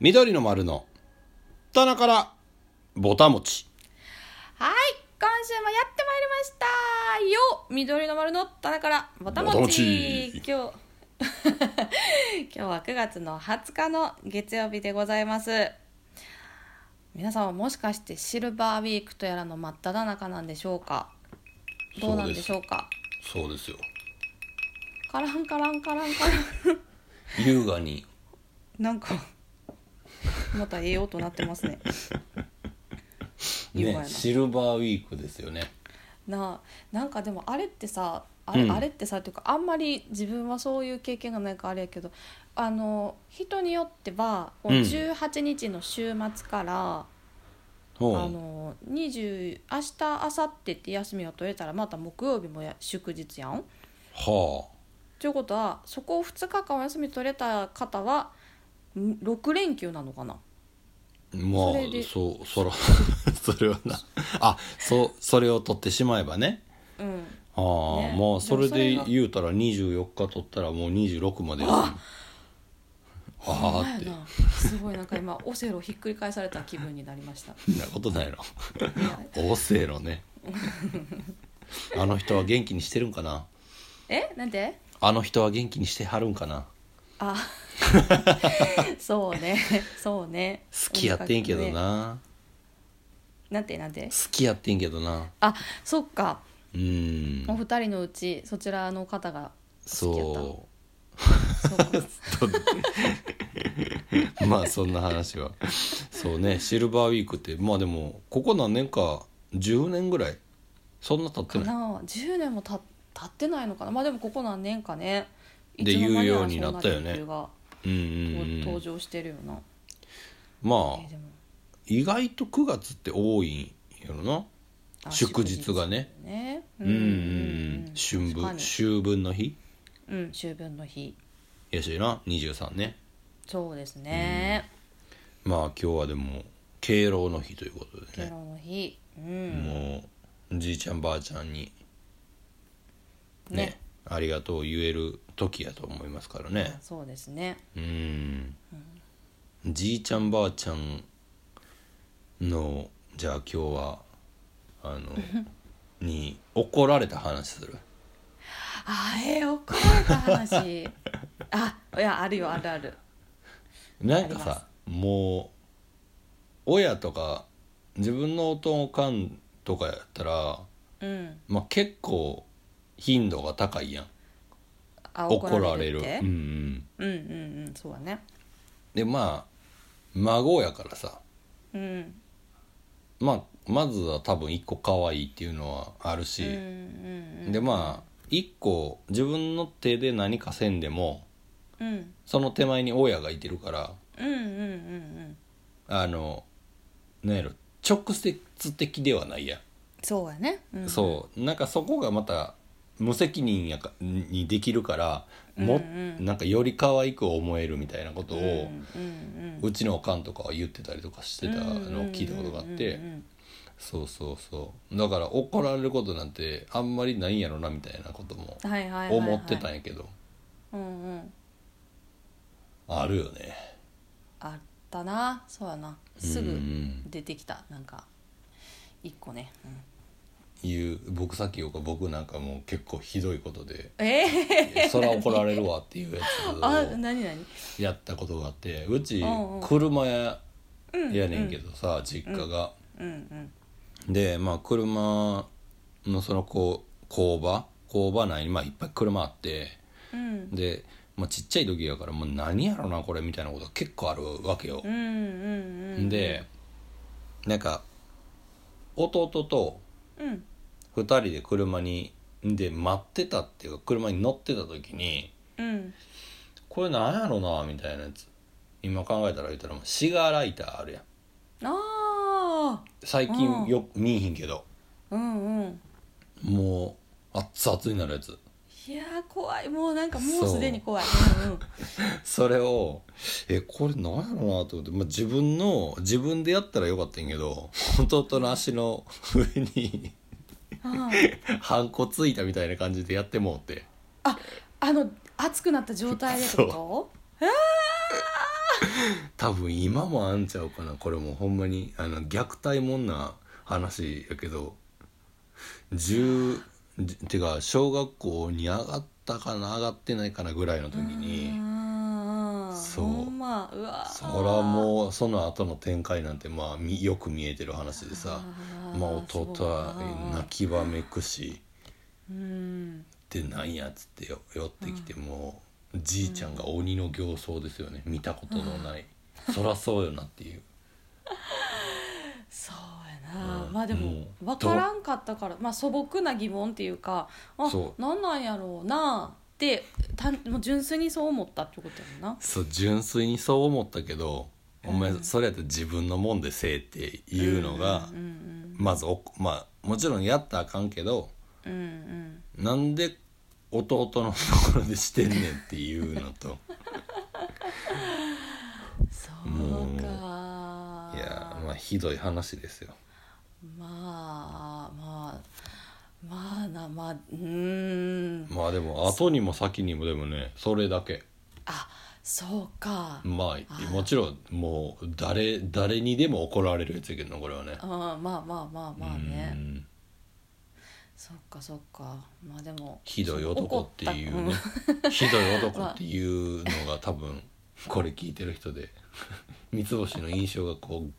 緑の丸の棚からぼたもち。はい今週もやってまいりました。よ緑の丸の棚からぼたもち。今日 今日は9月の20日の月曜日でございます。皆さんはもしかしてシルバーウィークとやらの真っ只中なんでしょうか？どうなんでしょうか？そうですよ。カランカランカランカラン。優雅に。なんかまたええ音なってますね。ねシルバーウィークですよね。なあなんかでもあれってさあれ,、うん。あれってさっていうかあんまり自分はそういう経験がないからあれやけどあの人によってはこううん。18日の週末から、ほう。あの20明日明後日って休みを取れたらまた木曜日もや祝日やん。はということはそこを2日間お休み取れた方はん6連休なのかな。あまあそうそら それはな。あそうそれを取ってしまえばね。うん。ああ、ね。まあそれで言うたら24日取ったらもう26までああって。すごいなんか今オセロひっくり返された気分になりました。そんなことないの。オセロね。あの人は元気にしてるんかな？え？なんで？あの人は元気にしてはるんかな？あ。そうね。そうね。好きやってんけどね。ななんてなんて？好きやってんけどな。あそっか。うーん。お二人のうちそちらの方が好きやった。そう。まあそんな話は。そうね。シルバーウィークってまあでもここ何年か10年ぐらい？そんな経ってない？かな。10年もた経ってないのかな。まあでもここ何年かねで言うようになったよね。登場してるよな、まあ意外と9月って多いんやろな。あ祝日がね。ね。うんうんうん。春分秋分の日？うん秋分の日。やしな23ね。そうですね。まあ今日はでも敬老の日ということでね。敬老の日。うん。もうじいちゃんばあちゃんにね。ねありがとうを言える時やと思いますからね。そうですね。うん。じいちゃんばあちゃんのじゃあ今日はあの に怒られた話する？あえー、怒られた話？あいやあるよあるある。なんかありまさもう親とか自分のおとんおかんとかやったら、うん。まあ、結構頻度が高いやんあ怒られるうんうんうん。うんうんそうだね。でまあ孫やからさ。うん。まあまずは多分一個可愛いっていうのはあるし、うんうんうんでまあ一個自分の手で何かせんでもうん。その手前に親がいてるから。うんうんうんうん。あのなんやろ直接的ではないやん、そうやね、うん、そう。なんかそこがまた無責任やかにできるからも、うんうん。なんかより可愛く思えるみたいなことを、うんうんうちのおかんとかは言ってたりとかしてたのを聞いたことがあって、うんうんそうそうそう。だから怒られることなんてあんまりないんやろなみたいなことも思ってたんやけど、うんうん。あるよね。あったな。そうやな。すうんうぐん。出てきた。なんか一個ね、うんいう僕さっき言うか僕なんかもう結構ひどいことでええ「そら怒られるわ」っていうやあつを何何？やったことがあってうちうんうん。車やうんやねんけどさ実家が。うんでまあ車のそのこう工場？工場内にまあいっぱい車あって。うん。うんで、まあ、ちっちゃい時やからもう何やろなこれみたいなことが結構あるわけよ。うんう。んうん。でなんか弟とうん2人で車にで待ってたっていうか車に乗ってた時にうん。これなんやろなみたいなやつ。今考えたら言ったらもうシガーライターあるやん。ああ最近よく見えへんけど。うんうん。もう熱々になるやつ。いやー怖い。もうなんかもうすでに怖い。うんうん。それをえこれなんやろなと思って、まあ、自分の自分でやったらよかったんやけど弟の足の上にあハンコつい。たみたいな感じでやってもうてああの熱くなった状態でってこと？あ多分今もあんちゃうかなこれもうほんまに。あの虐待もんな話やけど。10じてか小学校に上がったかな上がってないかなぐらいの時に。うんそう。ほんまうわそらもうその後の展開なんてまあみよく見えてる話でさ。まあ弟は泣きわめくし。うん。でなんやっつってよ寄ってきてもうじいちゃんが鬼の形相ですよね。見たことのない。そらそうよなっていう。そうやな、うん。まあでも分からんかったからまあ素朴な疑問っていうかあそなんなんやろうなってたもう純粋にそう思ったってことやもんな。そう純粋にそう思ったけどお前うん。それやったら自分のもんでせえっていうのがまずおまあもちろんやったらあかんけどうんうん。うんなんで弟のところでしてんねんっていうのと。そうか。いやまあひどい話ですよ。まあまあまあなまあうーん。まあでも後にも先にもでもねそれだけ。あそうか。まああ。もちろんもう誰誰にでも怒られるやつやけどなこれはね。あまあまあまあまあね。うん。そっかそっか。まあでもひどい男っていうね。ひどい男っていうのが多分これ聞いてる人で。三つ星の印象がこう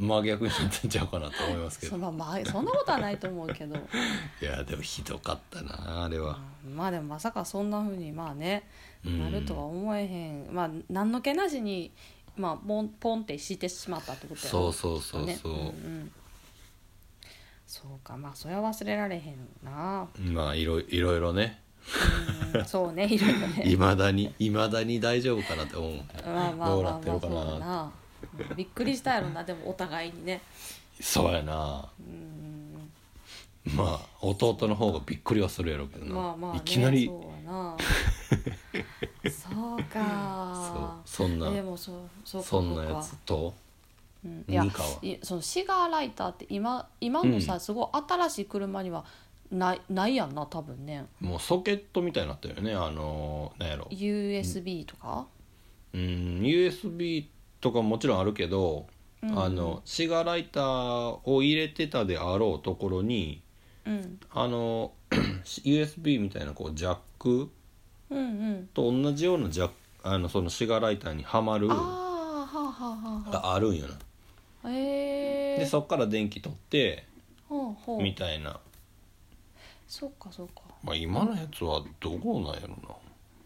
真逆になってんちゃうかなと思いますけど。そのまあそんなことはないと思うけど。いやでもひどかったなあれは。まあでもまさかそんなふうにまあねうん。なるとは思えへん。まあ何の気なしにまあポンポンってしてしまったってことやそうそうそうねそう、んんそうかまあそれは忘れられへんな。まあいろいろいろねうん。そうねいろいろね。いまだにいまだに大丈夫かなって思う。まあまあまあまあそうだなう んびっくりしたやろなでもお互いにね。そうやな。うん。まあ弟の方がびっくりはするやろうけどな、まあまあ、ね、いきなり。そうやな。そうか。そんなえでもそうそうかそんなやつとうん。いやそのシガーライターって今今のさ、うん。すごい新しい車にはないないやんな多分ね。もうソケットみたいになったよね。あのなんやろ。USB とか、うん USB とかもちろんあるけど、うん。あのシガーライターを入れてたであろうところにうん、あの USB みたいなこうジャックと同じようなジャックあのそのシガーライターにはまるがあるんよな、あへえでそっから電気取ってほうほう。みたいな、そうかそうか。まあ、今のやつはどうなんやろ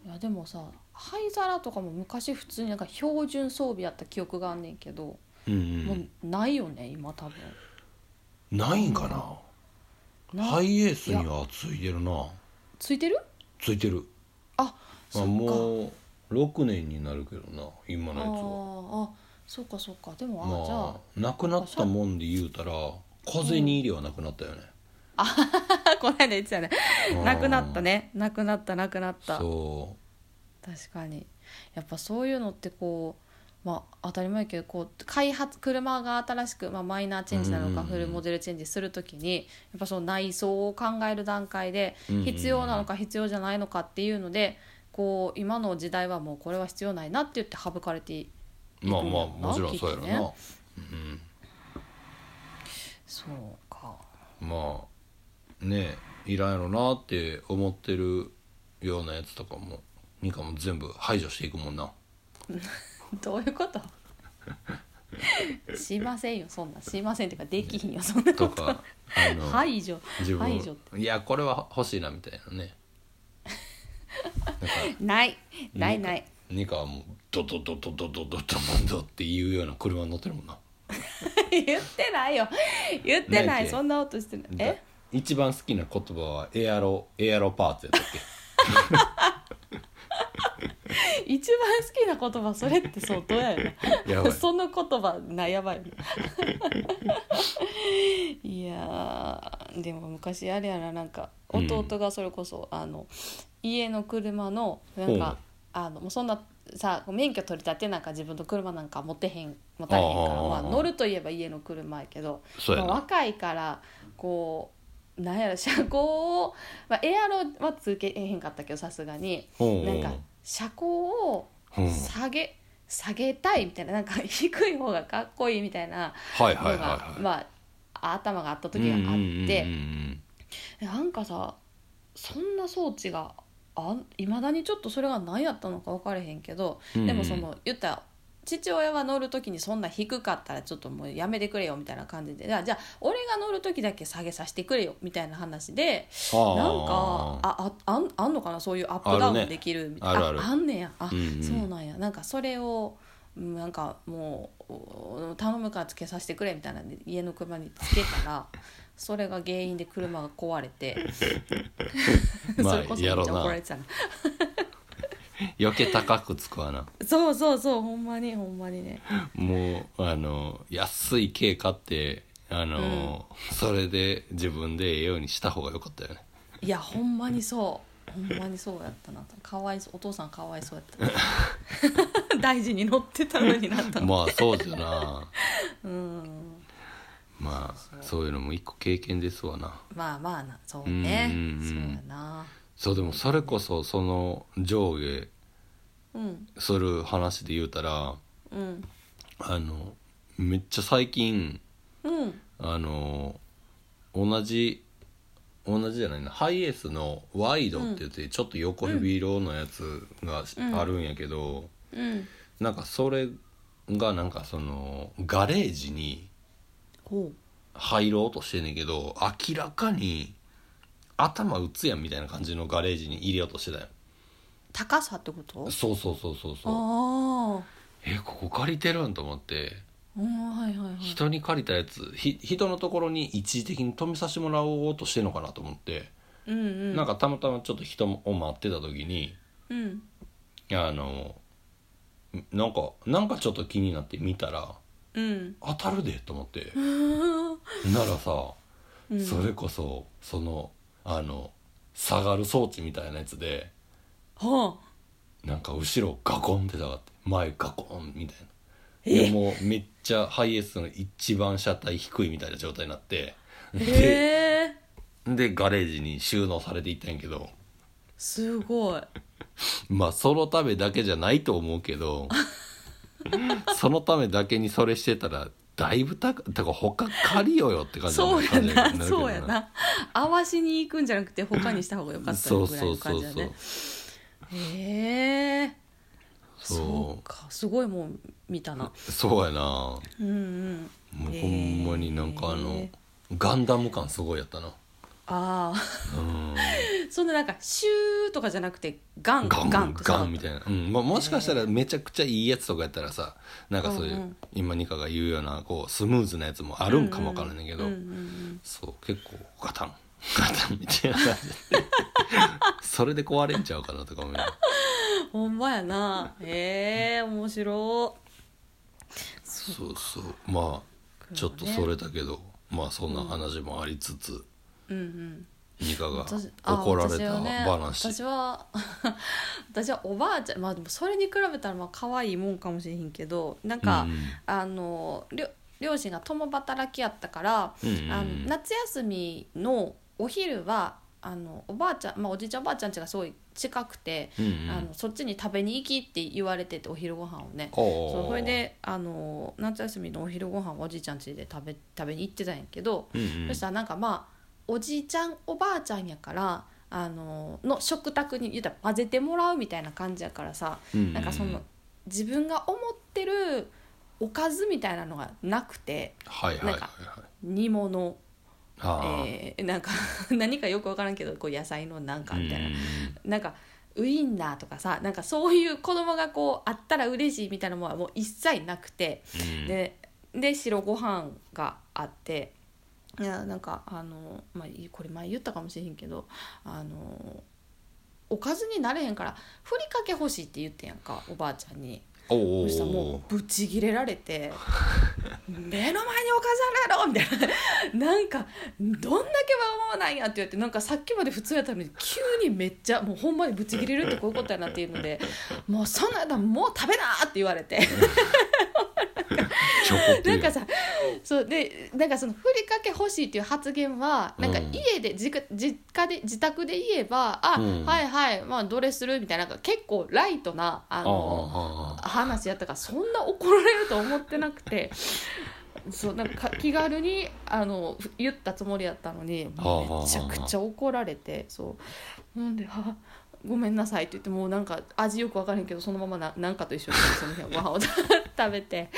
いやでもさ灰皿とかも昔普通になんか標準装備やった記憶があんねんけど、なうん。もうないよね今多分。うんないんかな？なハイエースにはついてるな。ついてる？ついてる。あまあ、そっか。もう6年になるけどな今あのやつは。ーあそうかそうか。でもあ、じゃあまあなくなったもんで言うたら風に入れはなくなったよね、この間言ってたね。うん。なくなったね。なくなったなくなった。そ確かに。やっぱそういうのってこうまあ当たり前やけどこう開発車が新しく、まあ、マイナーチェンジなのかうんフルモデルチェンジする時にやっぱその内装を考える段階でうん必要なのか必要じゃないのかっていうのでこう今の時代はもうこれは必要ないなって言って省かれていくうまあまあもちろんそうやろな、きっとね。そうかうん、まあねいらんやろなって思ってるようなやつとかもニカも全部排除していくもんな。どういうこと？しませんよそんな。しませんっていうかできひんよそんなこと。とかあの、排除。自排除っ分いやこれは欲しいなみたいなね。ない。ないない。ニカはもうドドドドドドドドドっていうような車に乗ってるもんな。言ってないよ。言って何やっけないそんな音してない。え？一番好きな言葉はエアロエアロパーツやったっけ？一番好きな言葉それって相当やよ やばない。その言葉なやばい いやーでも昔あれやななんかうん弟がそれこそ、あの家の車のなんか、あのもうそんなさ免許取り立てなんか自分の車なんか持てへん持たれへんからあー。まあ、乗るといえば家の車やけどそうやな。まあ若いからこうなんやろ車高を、まあ、エアロはつけへんかったけどさすがに。う。んなんか車高をうん。下げ下げたいみたいななんか低い方がかっこいいみたいなのが、まあ頭があった時があって、なんかさそんな装置がいまだにちょっとそれが何やったのか分からへんけど、うんうん。でもその言ったら父親は乗る時にそんな低かったらちょっともうやめてくれよみたいな感じで。じゃあ俺が乗る時だけ下げさせてくれよみたいな話で。なんかあああんあんのかな？そういうアップダウンできるみたいあるあるあんねや。あ、うんうん。そうなんや。なんかそれをうんなんかもうお頼むからつけさせてくれみたいなんで家の車につけたら それが原因で車が壊れて。ま あそれこそめっちゃやろうな。怒られてたな 余計高くつくわな。そうそうそうほんまにほんまにね。もうあの安い軽買ってあの、それで自分でええようにした方が良かったよね。いやほんまにそう。ほんまにそうやったなかわいそうお父さんかわいそうやった。大事に乗ってたのになったまあそうじゃな。うん。まあそういうのも一個経験ですわな。まあまあな。そうね。うんうんうん。そうやなそうでもそれこそその上下うんする話で言うたらうん。あのめっちゃ最近うん。あの同じ同じじゃないなハイエースのワイドって言ってちょっと横ヘビ色のやつがうんあるんやけど、うん。なんかそれがなんかそのガレージにほ入ろうとしてんねんけど明らかに頭打つやんみたいな感じのガレージに入れようとしてたよ。高さってこと？そうそうそうそうそう。えここ借りてるんと思って。うんはいはいはい。人に借りたやつひ人のところに一時的に止めさせてもらおうとしてんのかなと思って、うんうん。なんかたまたまちょっと人を待ってた時にうん。あのなんかなんかちょっと気になって見たらうん。当たるでと思って。う んならさうん。それこそそのあの下がる装置みたいなやつではあ。なんか後ろガコンって下がって前ガコンみたいな。え。でもうめっちゃハイエースの一番車体低いみたいな状態になってでへえ。でガレージに収納されていったんやけどすごい。まあそのためだけじゃないと思うけど そのためだけにそれしてたらだいぶ高いだから他借りようよって感じそうやなそうやな。合わしに行くんじゃなくて他にした方がよかったぐらいのそうそうそう感じだねへえそうそうかすごいもん見たな。そうやな。うんうん。もうほんまになんかあのへガンダム感すごいやったなああうん。そんななんかシューとかじゃなくてガンガンガンガンみたいな、うん。まあ、もしかしたらめちゃくちゃいいやつとかやったらさなんかそういう、うんうん。今ニカが言うようなこうスムーズなやつもあるんかもわからんねんけど、うんうんうんそう結構ガタン。ガタンみたいな。感じでそれで壊れんちゃうかなとか思うよ。ほんまやな。へえ面白。そうそう。まあちょっとそれだけど、まあそんな話もありつつ、うんうん。ニカが私あ怒られた私はね話、私は 私はおばあちゃんまあでもそれに比べたらまあ可愛いもんかもしれへんけどなんか、うんあの両両親が共働きやったから、うんうんうん。あの夏休みのお昼はあのおばあちゃん、まあ、おじいちゃんおばあちゃん家がすごい近くて、うんうん。あのそっちに食べに行きって言われててお昼ご飯をね。おーそうそれであの夏休みのお昼ご飯をおじいちゃん家で食べ食べに行ってたんやけど、うんうん。そしたらなんかまあおじいちゃんおばあちゃんやからあのの食卓に言ったら混ぜてもらうみたいな感じやからさ、うんうんなんかその自分が思ってるおかずみたいなのがなくてはいはいはいなんかはい煮物、えーなんか 何かよく分からんけどこう野菜のなんかみたいな、うん。なんかウインナーとかさなんかそういう子供がこうあったら嬉しいみたいなものはもう一切なくて。うん。でで白ご飯があっていやなんかあの、まあ、いこれ前言ったかもしれへんけどあのおかずになれへんからふりかけ欲しいって言ってんやんかおばあちゃんに。そしたらもうぶち切れられて「目の前におかずあるやろ!」みたいななんか「どんだけわがままなんや」って言ってなんかさっきまで普通やったのに急にめっちゃもうほんまにぶち切れるってこういうことやなっていうので「もうそんなんやったらもう食べな!」って言われて。なんかさそうでなんかそのふりかけ欲しいっていう発言はなんかうん家で自家実家で自宅で言えば「あ、うん。はいはいまあどれする?」みたいな結構ライトなああのあ話やったからそんな怒られると思ってなくて そうなんか気軽にあの言ったつもりやったのにめちゃくちゃ怒られてそう。ほんで「あごめんなさい」って言ってもうなんか味よく分からへんけどそのままななんかと一緒にその日はご飯を 食べて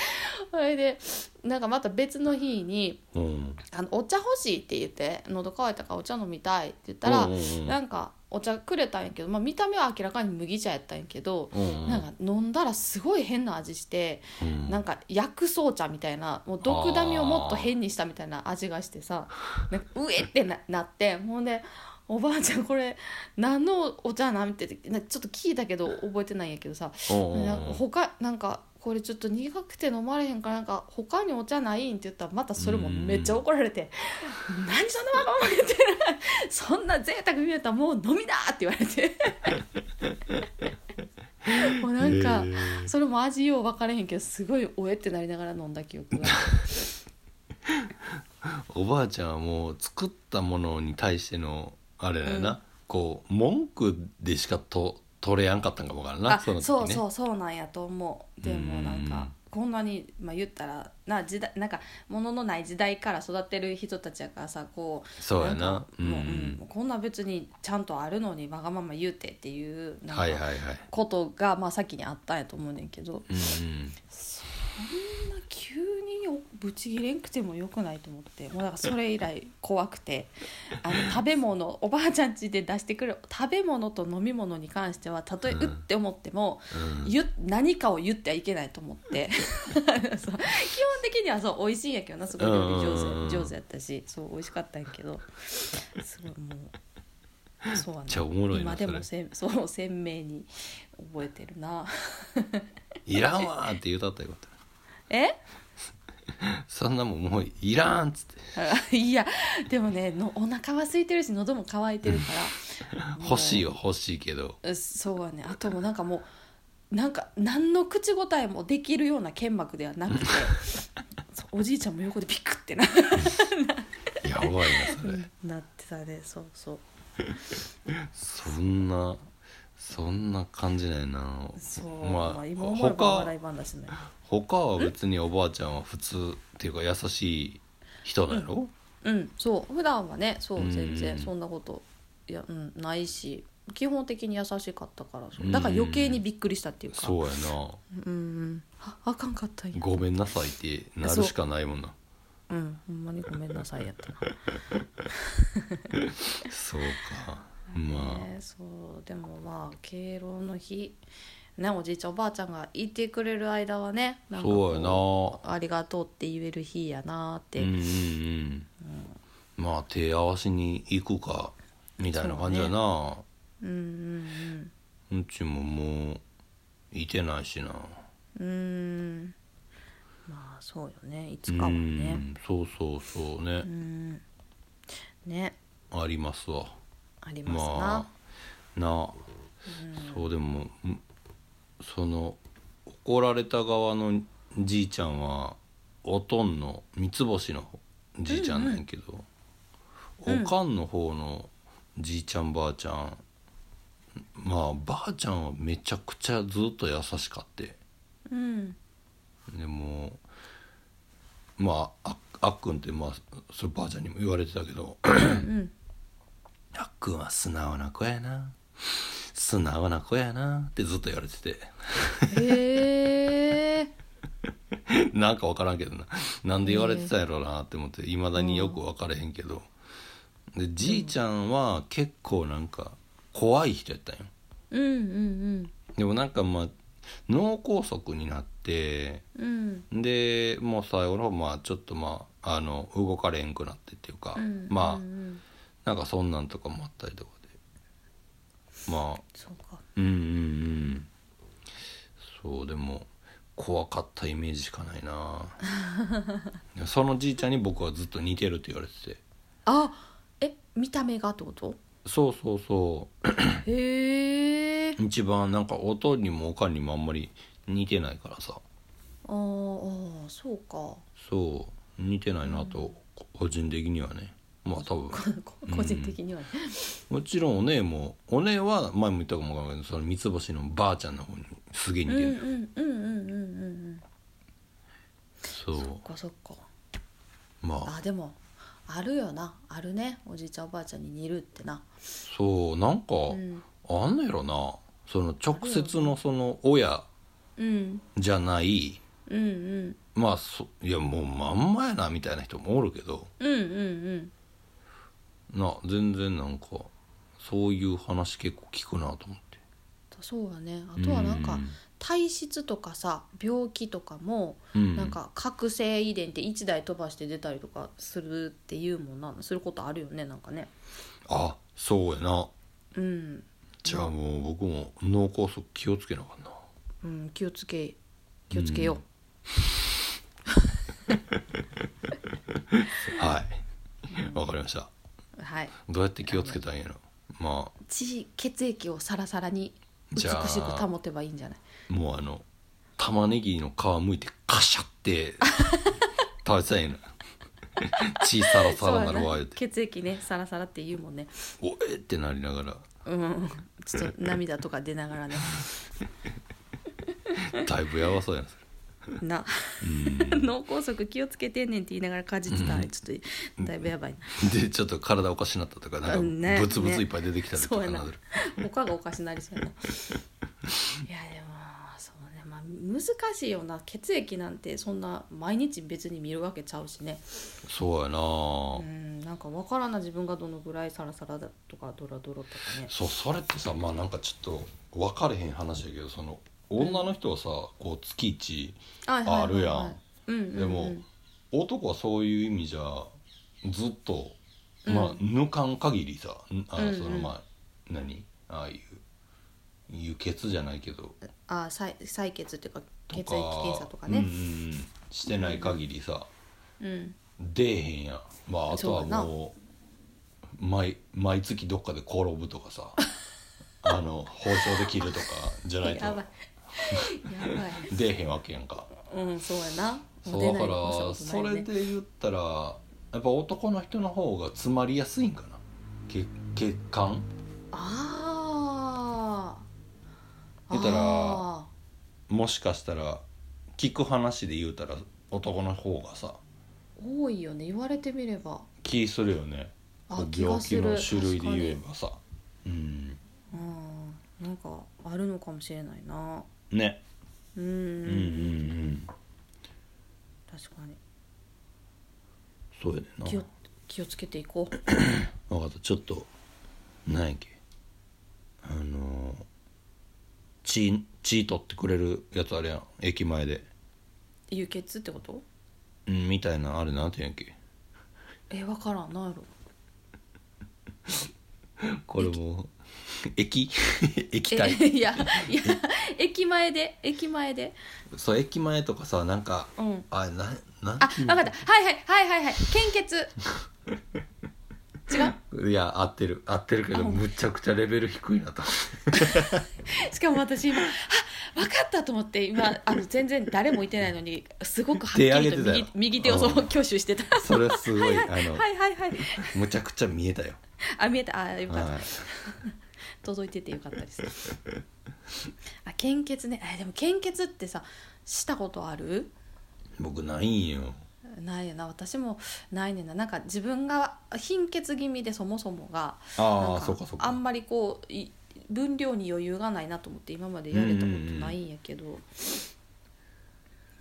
それでなんかまた別の日にうん。あの「お茶欲しい」って言って「喉乾いたからお茶飲みたい」って言ったら、うんうんうん。なんかお茶くれたんやけど、まあ、見た目は明らかに麦茶やったんやけど、うんなんか飲んだらすごい変な味して、うん。なんか薬草茶みたいなもう毒ダミをもっと変にしたみたいな味がしてさなんかうえってななってほんで「おばあちゃんこれ何のお茶なん?」ってなちょっと聞いたけど覚えてないんやけどさ他なんかこれちょっと苦くて飲まれへんからなんか他にお茶ないんって言ったらまたそれもめっちゃ怒られて「何そんなわがまま言って。るそんな贅沢見えたらもう飲みだ!」って言われて。もうなんか、それも味よう分からへんけどすごいおえってなりながら飲んだ記憶が。おばあちゃんはもう作ったものに対してのあれだよな、こう文句でしかと取れやんかったんかもわからんなあそのそうそうそうなんやと思う。でもなんうん。かこんなに、まあ、言ったらな時代なんか物のない時代から育てる人たちやからさこうそうやな。なんかうん。もううんこんな別にちゃんとあるのにわがまま言うてっていうなんかはいはいはい。ことが、まあ、先にあったんやと思うねんけど。うんうん。そんな急にブチギレんくてもよくないと思ってもうだからそれ以来怖くてあの 食べ物おばあちゃん家で出してくる食べ物と飲み物に関してはたとえうって思っても、うん。言何かを言ってはいけないと思って。基本的にはそう美味しいんやけどなすごい料理上手上手やったしそう美味しかったんやけどすごいもうそうはめっちゃおもろいな今でもせんそう鮮明に覚えてるな。いらんわーって言うたったよえ？そんなもんもういらんっつって。いやでもねのお腹は空いてるし喉も渇いてるから。欲しいよ欲しいけど。うそうはね。あともうなんかもうなんか何の口答えもできるような剣幕ではなくて。おじいちゃんも横でピクってな。やばいなそれ。なってたね。そうそう。そんなそんな感じないな。そう、まあまあ、今思えば他笑い話ね。他は別におばあちゃんは普通っていうか優しい人なんやろ、うん。そう。普段はねそううん。全然。そんなこといや、うん、ないし基本的に優しかったからそう。だから余計にびっくりしたっていうか。そうやな。うん。うんああかんかったんや。ごめんなさいってなるしかないもんな。うん。ほんまにごめんなさいやったな。そうかまねそうでもまあ敬老の日。ねおじいちゃんおばあちゃんがいてくれる間はねなんかこそうやな。ありがとうって言える日やなって、あうんうん。うん。まあ手合わしに行くかみたいな感じやな。うんうんう,、ちももういてないしな。うんうん。まあそうよね。いつかはね。うん。そうそうそうね、うん。ね。ありますわありますな、まあなあ、そうでもんその怒られた側のじいちゃんはおとんの三つ星のじいちゃんなんやけど、うんおかんの方のじいちゃんばあちゃんまあばあちゃんはめちゃくちゃずっと優しかって。うん。でもまあああっくんってまあそればあちゃんにも言われてたけどうんあっくんは素直な子やな。素直な子やな。ってずっと言われてて。へえ なんか分からんけどな。なんで言われてたやろうなって思っていまだによく分からへんけど。でじいちゃんは結構なんか怖い人やったんよ。うんうんでもなんかまあ脳梗塞になってうん。うんでもう最後の方まあちょっとまああの動かれへんくなってっていうか、うんまあうんなんかそんなんとかもあったりとかで。まあ。そうか。うんうんうん。そうでも怖かったイメージしかないな。そのじいちゃんに僕はずっと似てるって言われてて。あえ見た目がってこと？そうそうそへえう一番なんか音にもおかんにもあんまり似てないからさ。あーあーそうか。そ似てないなと、個人的にはねまあ多分。こ個人的にはね、もちろんお姉もお姉は前も言ったかもわかんないけどその三つ星のばあちゃんの方にすげえ似てる、うんうんうんうんうんうんうん。そう。そっかそっか。まあ。あでもあるよな。あるね。おじいちゃんおばあちゃんに似るってな。そうなんか、ん。あんのやろな。その直接のその親うん。じゃない。うんうん。まあそいやもうまんまやなみたいな人もおるけど。うんうんうんな全然なんかそういう話結構聞くなと思って。そうだね。あとはなんかうん。体質とかさ病気とかも、うん。なんか覚醒遺伝って1台飛ばして出たりとかするっていうもんなすることあるよねなんかね。あそうやな。うん、じゃあもう僕も脳梗塞気をつけなあかんな。うん、気をつけ気をつけよ はい。わかりました。う、はい。どうやって気をつけたんやろま血血液をサラサラに美しく保てばいいんじゃない？あもうあの玉ねぎの皮むいてカシャって 食べてたらいいの？血サラサラなるわ言うて。血液ねサラサラって言うもんね。おえってなりながら。うん。ちょっと涙とか出ながらね。だいぶやばそうやなそれな。脳梗塞気をつけてんねんって言いながらかじってたらちょっとだいぶやばいな。でちょっと体おかしなったとかなんかブツブツいっぱい出てきたりとそうやな。かなる他がおかしなりそうやな。いやでもそうね。まあ難しいよな。血液なんてそんな毎日別に見るわけちゃうしね。そうやな、うんなんかわからんな自分がどのぐらいサラサラだとかドラドロとかね。そうそれってさまあなんかちょっと分かれへん話やけどその女の人はさ、こう月一あるやん。でも、男はそういう意味じゃずっとまあ、抜かん限りさんあうんうん。そのまあ何？ああいう輸血じゃないけど。あ採採血っていうか血液検査とかね。うんしてない限りさ、うん。出えへんやん。まああとはもう毎毎月どっかで転ぶとかさ。あの包丁で切るとかじゃないと出えへんわけやんか。うんそうやな。そうだからそれで言ったらやっぱ男の人の方が詰まりやすいんかな。血血管？ああ言ったらあもしかしたら聞く話で言うたら男の方がさー多いよね。言われてみれば。気するよね。病気の種類で言えばさ。うん。うん。なんかあるのかもしれないなね。うん、うんうんうん確かに。そうやねんな。気を気をつけていこう。分かった。ちょっと何やっけ。あのー血血取ってくれるやつあれやん。駅前で。輸血ってこと？うんみたいなあれなんて言うんやっけ。え分からん。なんやろ。これもう液液体えいやいや駅前で駅前で。そう駅前とかさなんか、うん。あななんあ分かった。はいはいはいはいはい献血。違う？いや合ってる。合ってるけどむちゃくちゃレベル低いなと。しかも私今あ分かったと思って今あの全然誰もいてないのにすごくはっきりと右よ。右手をそううん。挙手してた。それすごいあのはいはいはい。むちゃくちゃ見えたよ、あ見えた。あよかった、はい、届いててよかったです。あ献血ね。えでも献血ってさしたことある？僕ないんよ。ないよな。私もないねんな。なんか自分が貧血気味でそもそもがああなんそうかそうか。あんまりこうい分量に余裕がないなと思って今までやれたことないんやけど、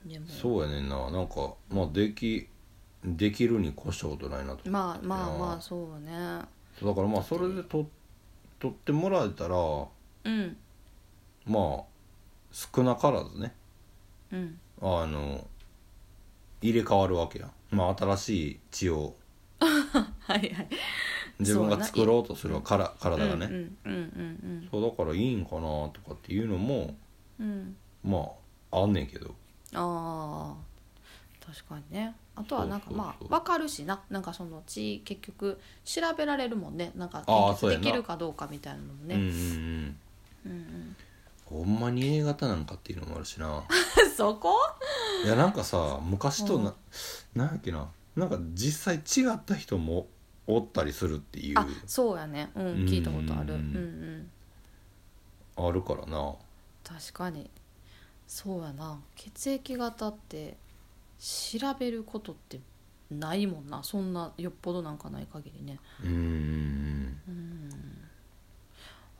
でも。そうやねんな。なんかまあできできるに越したことないなとまあまあまああそうね。だからまあそれでと取ってもらえたらうん。まあ少なからずね。うん。あの入れ替わるわけやまあ新しい血を。はいはい。自分が作ろうとするから体がね、うんうんうんそうだからいいんかなとかっていうのもうん。うんまああんねんけど。ああ確かにね。あとはなんかまあ分かるしな。なんかその血結局調べられるもんね。なんかあでそうやな。きるかどうかみたいなのもうんね、うんうんうん。うんほんまに A 型なんかっていうのもあるしな。そこ？いやなんかさ昔とな、なんやっけな。なんか実際違った人もおったりするっていう。あそうやね。うん聞いたことある。ううんんうん。あるからな。確かに。そうやな。血液型って調べることってないもんな。そんなよっぽどなんかない限りね。うん。うん。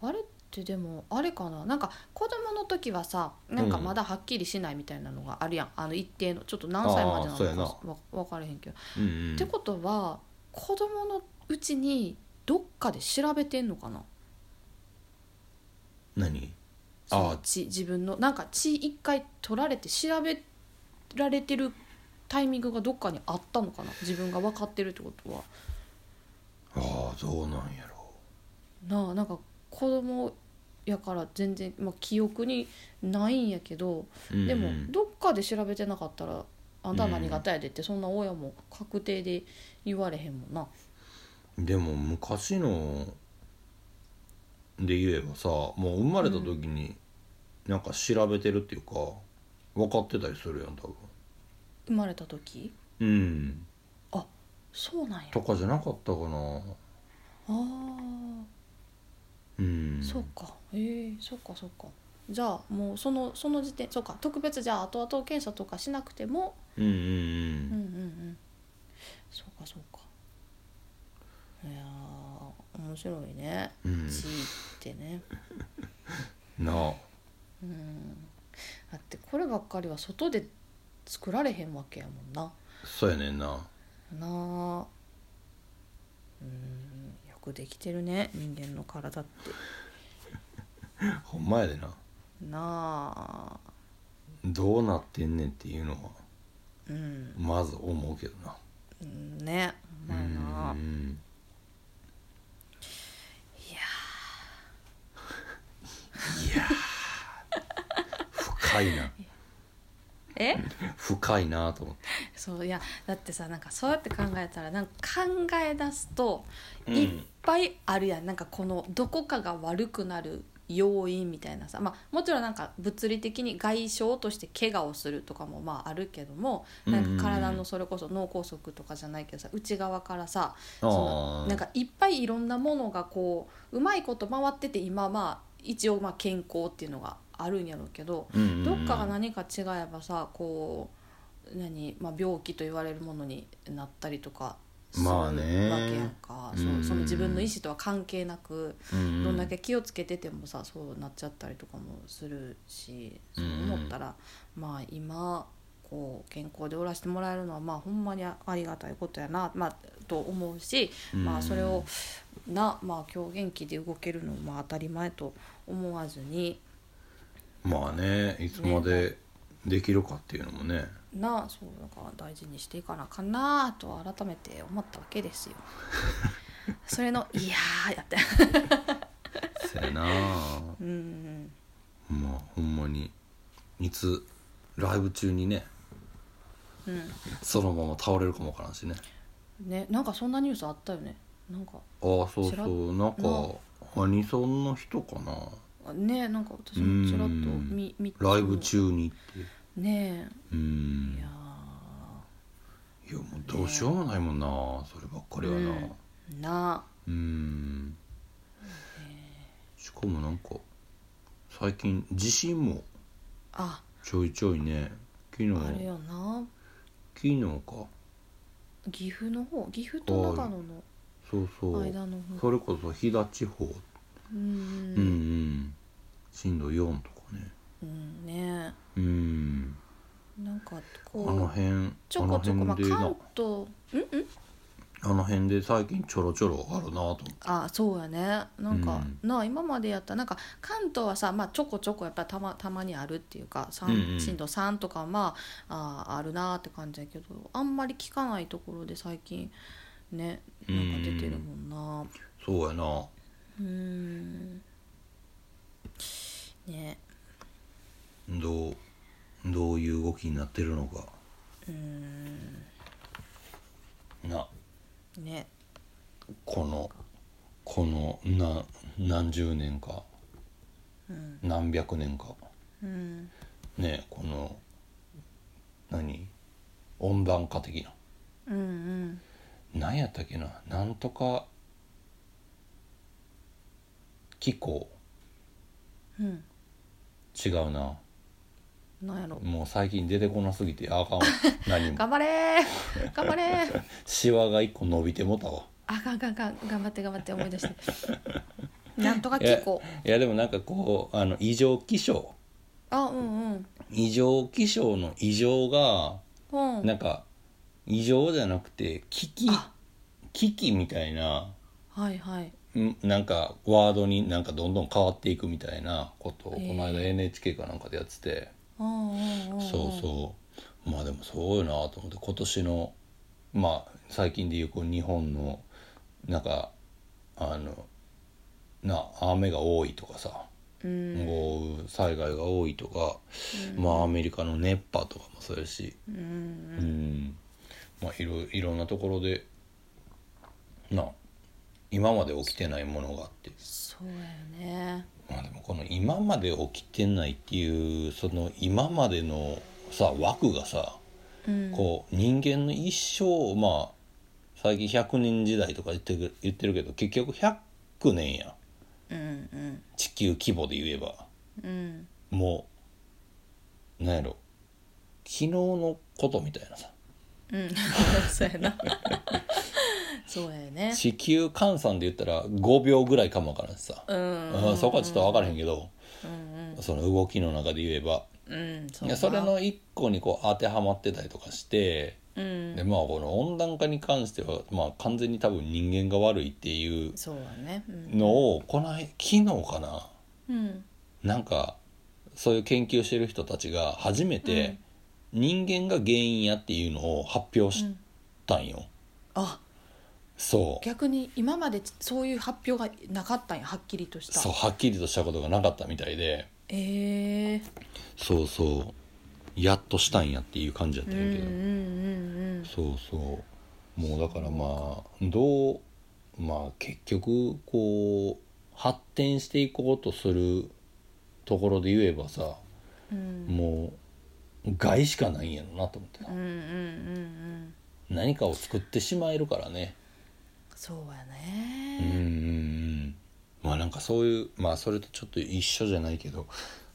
あれってでもあれかな。なんか子供の時はさなんかまだはっきりしないみたいなのがあるやん、あの一定のちょっと何歳までなのかわ分からへんけど、うんうん。ってことは子供のうちにどっかで調べてんのかな。何？あ血自分のなんか血一回取られて調べられてるタイミングがどっかにあったのかな？自分が分かってるってことは。ああどうなんやろなあなんか子供やから全然、まあ、記憶にないんやけど、うんうん。でもどっかで調べてなかったらあんたは何型やでってそんな親も確定で言われへんもんな。でも昔ので言えばさもう生まれた時になんか調べてるっていうか分かってたりするやん多生まれた時？分うん。あそうなんや。とかじゃなかったかな。あー。うん。そうか。へえそっかそっか。じゃあもうそのその時点そうか。特別じゃあ後々検査とかしなくても。うんうんうん。うんうんそうかそうか。いやー面白いね。うん。血ってね。う んなあ。うん。だってこればっかりは外で作られへんわけやもんな。そうやねんな。なあ。うんよくできてるね人間の体って。ほんまやでな。なあ。どうなってんねんっていうのはうん。まず思うけどな。うんねほんまやな。うん。いやいやー。深いなえ？深いなと思って。そういやだってさなんかそうやって考えたらなんか考え出すとうん。いっぱいあるやん、なんかこのどこかが悪くなる要因みたいなさ、まあ、もちろんなんか物理的に外傷として怪我をするとかもまああるけどもなんか体のそれこそ脳梗塞とかじゃないけどさ内側からさそのなんかいっぱいいろんなものがこううまいこと回ってて今まあ一応まあ健康っていうのがあるんやろうけどうんうんうん。どっかが何か違えばさこう何、まあ、病気と言われるものになったりとかするわまあねけやんか、うんうんそうその自分の意思とは関係なくうんうん。どんだけ気をつけててもさそうなっちゃったりとかもするしそう思ったら、まあ今こう健康でおらせてもらえるのはまあほんまにありがたいことやな、まあ、と思うし、まあ、それをな、まあ、今日元気で動けるのもまあ当たり前と思わずにまあねいつまでできるかっていうのもね。なそうだから大事にしていかなあかんなと改めて思ったわけですよ。それの「いやー」やって。そやな うんまあほんまにいつライブ中にねうん。そのまま倒れるかもわからんしね。ねなんかそんなニュースあったよね。なんかああそうそう。なんかなアニソンの人かなねなんか私もちらっと見見ライブ中にってね。うえいんやいやもうどうしようもないもんなそればっかりはな。ーな。うん。しかもなんか最近地震もあ。ちょいちょいね。昨日。あれよな。昨日か。岐阜の方？岐阜と長野のそうそう。間の方。それこそ飛騨地方うんうん。うん震度4とかね。うんね。うん。なんかあこうの辺ちょこちょこ、まあ、関東うんうん。あの辺で最近ちょろちょろあるなと思って。あそうやね。なんか、なあ今までやったなんか関東はさ、まあ、ちょこちょこやっぱりたまたまにあるっていうか、震度3とかまあああるなって感じやけどあんまり聞かないところで最近ねなんか出てるもんな。そうやなうん。ね。どうどういう動きになってるのか。うん。な。ね。このこのな何十年か。うん。何百年か。うん。ねこの何？温暖化的な。うんうん。何やったっけな？なんとか気候。うん。違うな。なんやろ。もう最近出てこなすぎてあかんわ。何も。頑張れー。頑張れー。シワが一個伸びてもたわ。あかんかんかん。頑張って頑張って思い出して。なんとか気候。いやでもなんかこうあの異常気象。あうんうん。異常気象の異常がうん。なんか異常じゃなくて危機あ。危機みたいなはいはい。んなんかワードになんかどんどん変わっていくみたいなことをこの間 NHK かなんかでやってて、そうそう。まあでもそうよなと思って。今年のまあ最近でいうこう日本のなんかあのな雨が多いとかさ、うん。豪雨災害が多いとか、まあアメリカの熱波とかもそうやし、うんうんまあいろいろんなところでな今まで起きてないものがあって。そうやよね。まあでもこの今まで起きてないっていうその今までのさ枠がさ、うん。こう人間の一生まあ最近100年時代とか言ってる言ってるけど結局100年や。んうんうん。地球規模で言えば。うん。もうなんやろ。昨日のことみたいなさ。うん。そうやなそうやよね。地球換算で言ったら5秒ぐらいかもわからんしさ、うん。あそこはちょっと分からへんけど、うんその動きの中で言えば。うんうんそいうやそれの一個にこう当てはまってたりとかして、うん。でまあこの温暖化に関しては、まあ、完全に多分人間が悪いっていうのをこの間昨日かな。うん。なんかそういう研究してる人たちが初めて人間が原因やっていうのを発表したんよ、あそう。逆に今までそういう発表がなかったんやはっきりとした。そうはっきりとしたことがなかったみたいで。ええそうそう。やっとしたんやっていう感じやったんやけど、うんうんうんそうそう。もうだからまあどうまあ結局こう発展していこうとするところで言えばさうん。もう害しかないんやろなと思ってなうんうんうんうん。何かを作ってしまえるからねそうやうんうんうねん。まあなんかそういうまあそれとちょっと一緒じゃないけど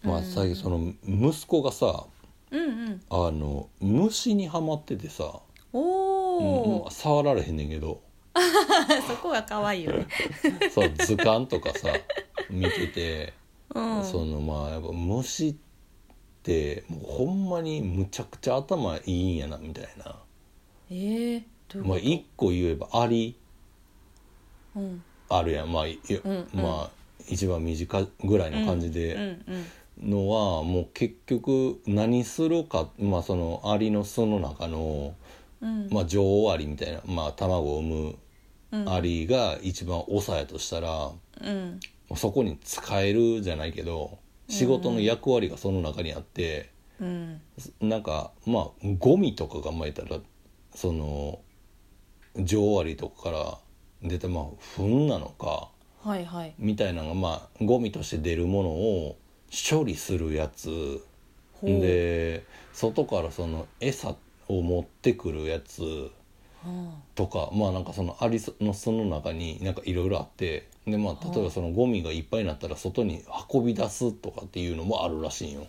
まあ最近その息子がさうんうん。あの虫にはまっててさ、おお、うん触られへんねんけど。そこが可愛いよね。そう図鑑とかさ見てて、うん。そのまあやっぱ虫ってもうほんまにむちゃくちゃ頭いいんやなみたいな。ええどういうこと、まあ一個言えばアリ。うんあるやん。まあ、うんうん。まあ一番短いぐらいの感じうんでうん。のは、もう結局何するかまあそのアリの巣の中の、うん。まあ、女王アリみたいな、まあ、卵を産うん。むアリが一番長やとしたら、うん。そこに使えるじゃないけど仕事の役割がその中にあって、うん。なんかまあゴミとかがまいたらその女王アリとかから出たまあ糞なのかはいはい。みたいなのがまあゴミとして出るものを処理するやつ。で外からその餌を持ってくるやつはとかまあなんかそのアリの巣の中になんかいろいろあってでまあ例えばそのゴミがいっぱいになったら外に運び出すとかっていうのもあるらしいんよ。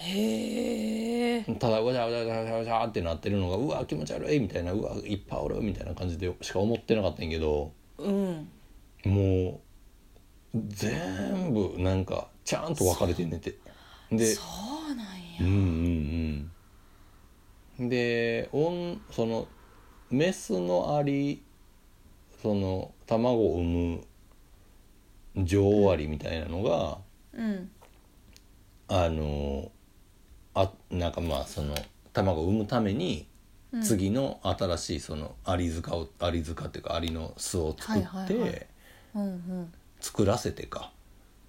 あへえただわちゃわちゃわちゃわちゃってなってるのがうわ気持ち悪いみたいなうわいっぱいおるみたいな感じでしか思ってなかったんやけどうん。もう全部なんかちゃんと分かれてんねんて。でそうなんうんやうんうん。でそのメスのアリその卵を産む女王アリみたいなのが、うん。あのあなんかまあその卵を産むためにうん。次の新しいそのアリ塚をアリ塚っていうかアリの巣を作って、はいはいはい。うんうん。作らせてか、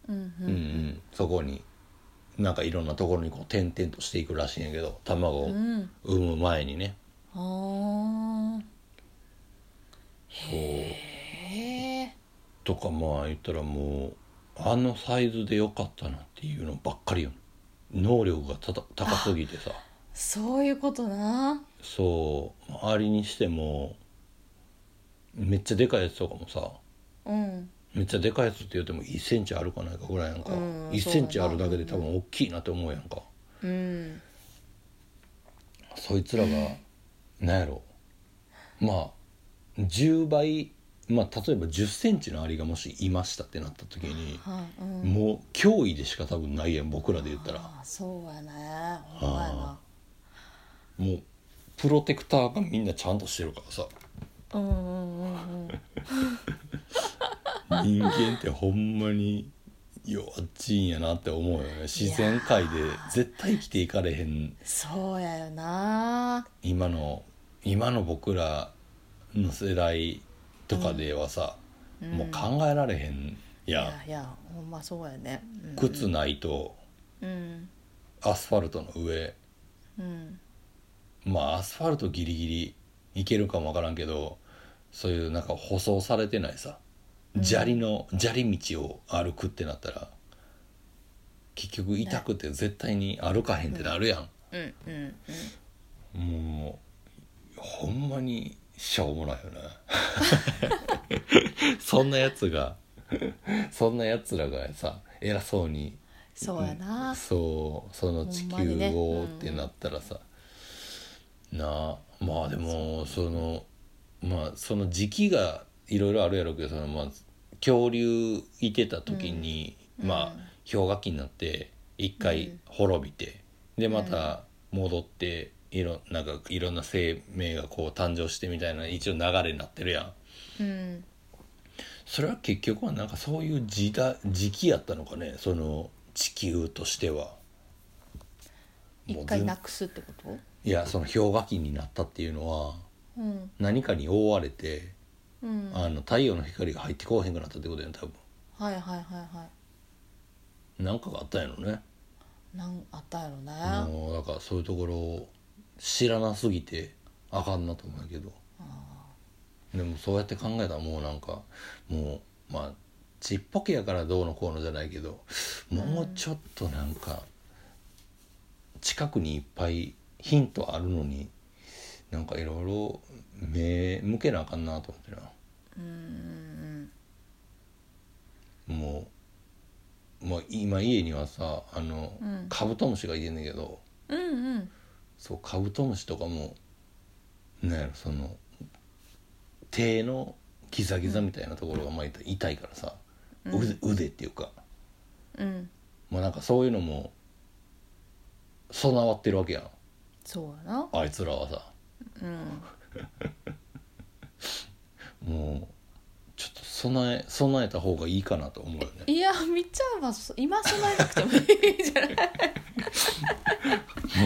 うんううんうん。ん、そこになんかいろんなところにこう点々としていくらしいんやけど卵をうん。産む前にね、ああそう。へえとかまあ言ったらもうあのサイズでよかったなっていうのばっかりよ能力がたた高すぎてさ。そういうことな。そう。周りにしてもめっちゃでかいやつとかもさうん。めっちゃでかいやつって言っても1センチあるかないかぐらいやんか、うん1センチあるだけで多分大きいなって思うやんか、うん。そいつらがなんやろ。まあ10倍まあ例えば1 0ンチのアリがもしいましたってなった時に、はいうん。もう脅威でしか多分ないやん僕らで言ったら。そうやね。ほんまやな。もうプロテクターがみんなちゃんとしてるからさ。うんうんうんうん人間ってほんまに弱っちいんやなって思うよね。自然界で絶対生きていかれへん。そうやよな。今の今の僕らの世代とかではさ、うん。もう考えられへんいやん、やいやほんまそうやね。うん。靴ないとうん。アスファルトの上。うん。まあアスファルトギリギリいけるかもわからんけどそういうなんか舗装されてないさ砂利の砂利道を歩くってなったら結局痛くて絶対に歩かへんってなるやん、うん。うん。うん。もうほんまにしょうもないよね。そんなやつが。そんなやつらがさ偉そうに。そうやな。そうその地球をうんってなったらさ、なあまあでもそのまあその時期がいろいろあるやろうけどそのまあ恐竜いてた時に、まあ氷河期になって一回滅びて、でまた戻っていろなんかいろんな生命がこう誕生してみたいな一応流れになってるやん。うん。それは結局はなんかそういう時代時期やったのかね？その地球としては。も一回なくすってこと？いやその氷河期になったっていうのはうん。何かに覆われて、うん。あの太陽の光が入ってこうへんくなったってことやん多分。はいはいはいはなんかがあったんやろね。いなんあったやろね。もうだからそういうところを知らなすぎてあかんなと思うけど。でもそうやって考えたらもうなんかもうまあちっぽけやからどうのこうのじゃないけどもうちょっとなんか近くにいっぱいヒントあるのになんかいろいろ目向けなあかんなと思ってな。うんもう、まあ、今家にはさあの、うん。カブトムシがいてんねんけど。うんうんそうカブトムシとかもなんやろその手のギザギザみたいなところがまあ痛いからさ、腕腕っていうか。うん。まあなんかそういうのも備わってるわけやん。そうやな。あいつらはさ。うん。もう備え備えた方がいいかなと思うよね。いやみっちゃんはそ今備えなくてもいいじゃない。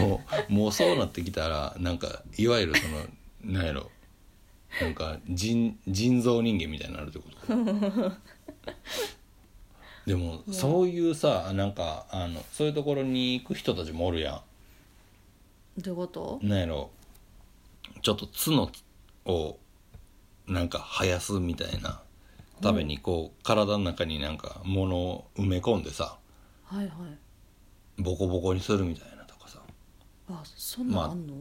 もうもうそうなってきたらなんかいわゆるそのなんやろ。なんか人人造人間みたいになるってこと？でもそういうさなんかあのそういうところに行く人たちもおるやどういうこと？んなんやろ。ちょっと角をなんか生やすみたいなためにこう体の中になんか物を埋め込んでさはいはい。ボコボコにするみたいなとかさ。あそんなんあんの、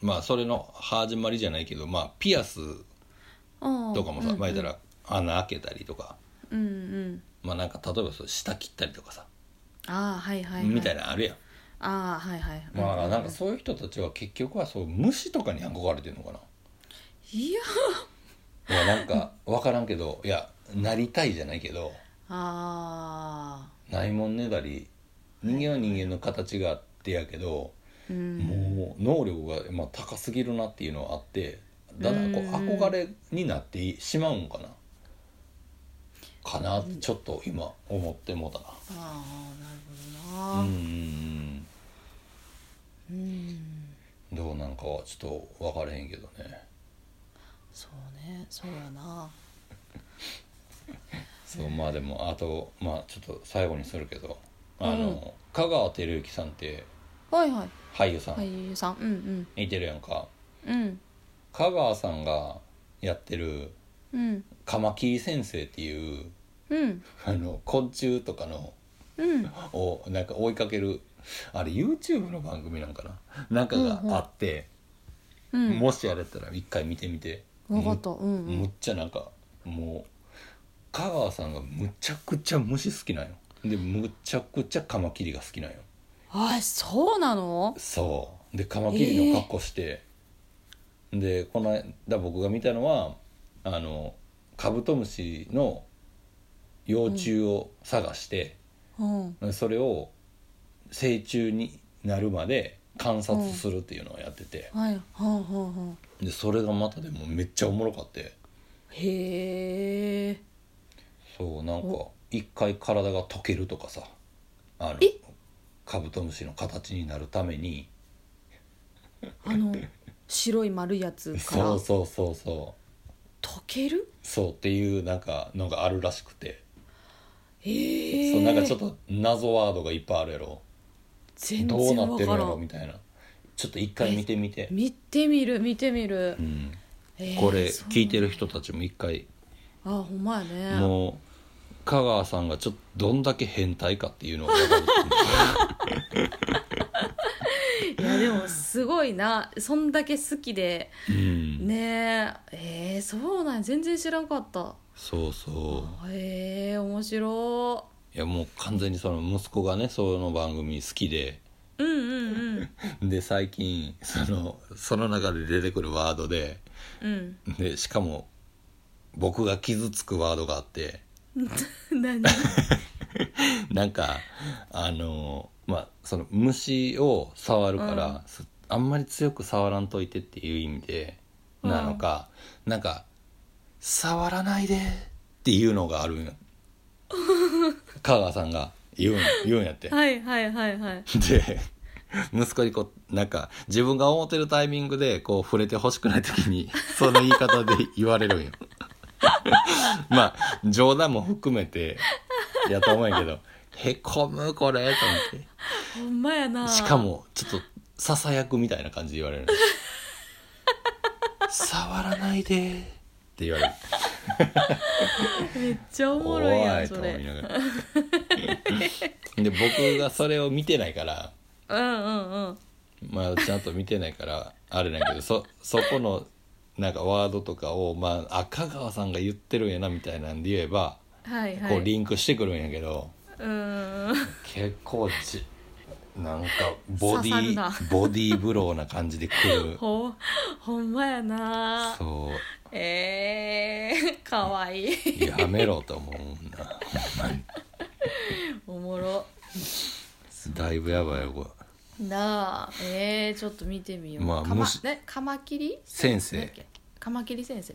まあそれの始まりじゃないけどまあピアスああとかもさ、うんまあ言ったら穴開けたりとか。うんうん。まあなんか例えばそう下切ったりとかさ、ああはいはい、はい、みたいなのあるやん、ああはいはい。まあなんかうそういう人たちは結局はそう虫とかに憧れてるのかな。いやいやなんか分からんけどいやなりたいじゃないけどああないもんねだり人間は人間の形があってやけど、うん。もう能力が、まあ、高すぎるなっていうのはあってだんだんこううん。憧れになってしまうんかな。かなってちょっと今思ってもうたな。ああなるほうんどなうんうん。うん。どうなんかはちょっと分からへんけどねそうね。そうやな。そうまあでもあとまあちょっと最後にするけどあの、うん香川照之さんってはいはい。俳優さん、俳優さん。うんいてるやんか。うん。うん香川さんがやってるうん。カマキリ先生っていううん。あの昆虫とかのうん。をなんか追いかけるあれ YouTube の番組なんかな。なんかがあって、うん。もしやれたら一回見てみて分かった。うん。うむっんちゃなんかもう香川さんがむちゃくちゃ虫好きなんよ。でむちゃくちゃカマキリが好きなんよ。あそうなの？そう。でカマキリの格好して、でこの間僕が見たのはあのカブトムシの幼虫を探して、うん。それを成虫になるまで観察するっていうのをやってて、はい。はんはんはんでそれがまたでもめっちゃおもろかって。へえ。そうなんか一回体が溶けるとかさあのえ？カブトムシの形になるために。あの白い丸いやつから？そうそうそうそう。溶ける？そうっていうなんかのがあるらしくて、へえ。そうなんかちょっと謎ワードがいっぱいあるやろ全どう然なってるやわからんろみたいな。ちょっと一回見てみて、見てみる見てみる、うん、へーこれそう聞いてる人たちも一回。あほんまやね。もう香川さんがちょっとどんだけ変態かっていうのが分かる いやでもすごいな。そんだけ好きで。うん、ね。ええー、そうなんや。全然知らんかった。そうそう。へえ面白いやもう完全にその息子がねその番組好きで。いうんうんうん。で最近そのその中で出てくるワードで。うん。でしかも僕が傷つくワードがあって。何？なんかあのまあその虫を触るから、うん。すあんまり強く触らんといてっていう意味でなのか、なんか「触らないで」っていうのがあるんよ香川さんが言うん 言うんやって。はいはいはいはい。で息子にこうなんか自分が思ってるタイミングでこう触れてほしくない時に その言い方で言われるんよ。まあ冗談も含めてやと思うんやけどへこむこれと思っほんまやな。てしかもちょっとささやくみたいな感じで言われる触らないでって言われる めっちゃおも怖ろいやんいとそれ。思いながら。で僕がそれを見てないから。うんうんうん。まあちゃんと見てないからあれなんやけどそそこのなんかワードとかをまあ赤川さんが言ってるんやなみたいなんで言えば、はいはい。こうリンクしてくるんやけど。うん結構ちなんかボディボディーブローな感じで来る。ほほんまやな。そえー、かわいい。うやめろと思うんだほんまにおもろ。だいぶやばいよこれ。なあ。えー、ちょっと見てみよう、まあむしねカマキリ？先生。カマキリ先生、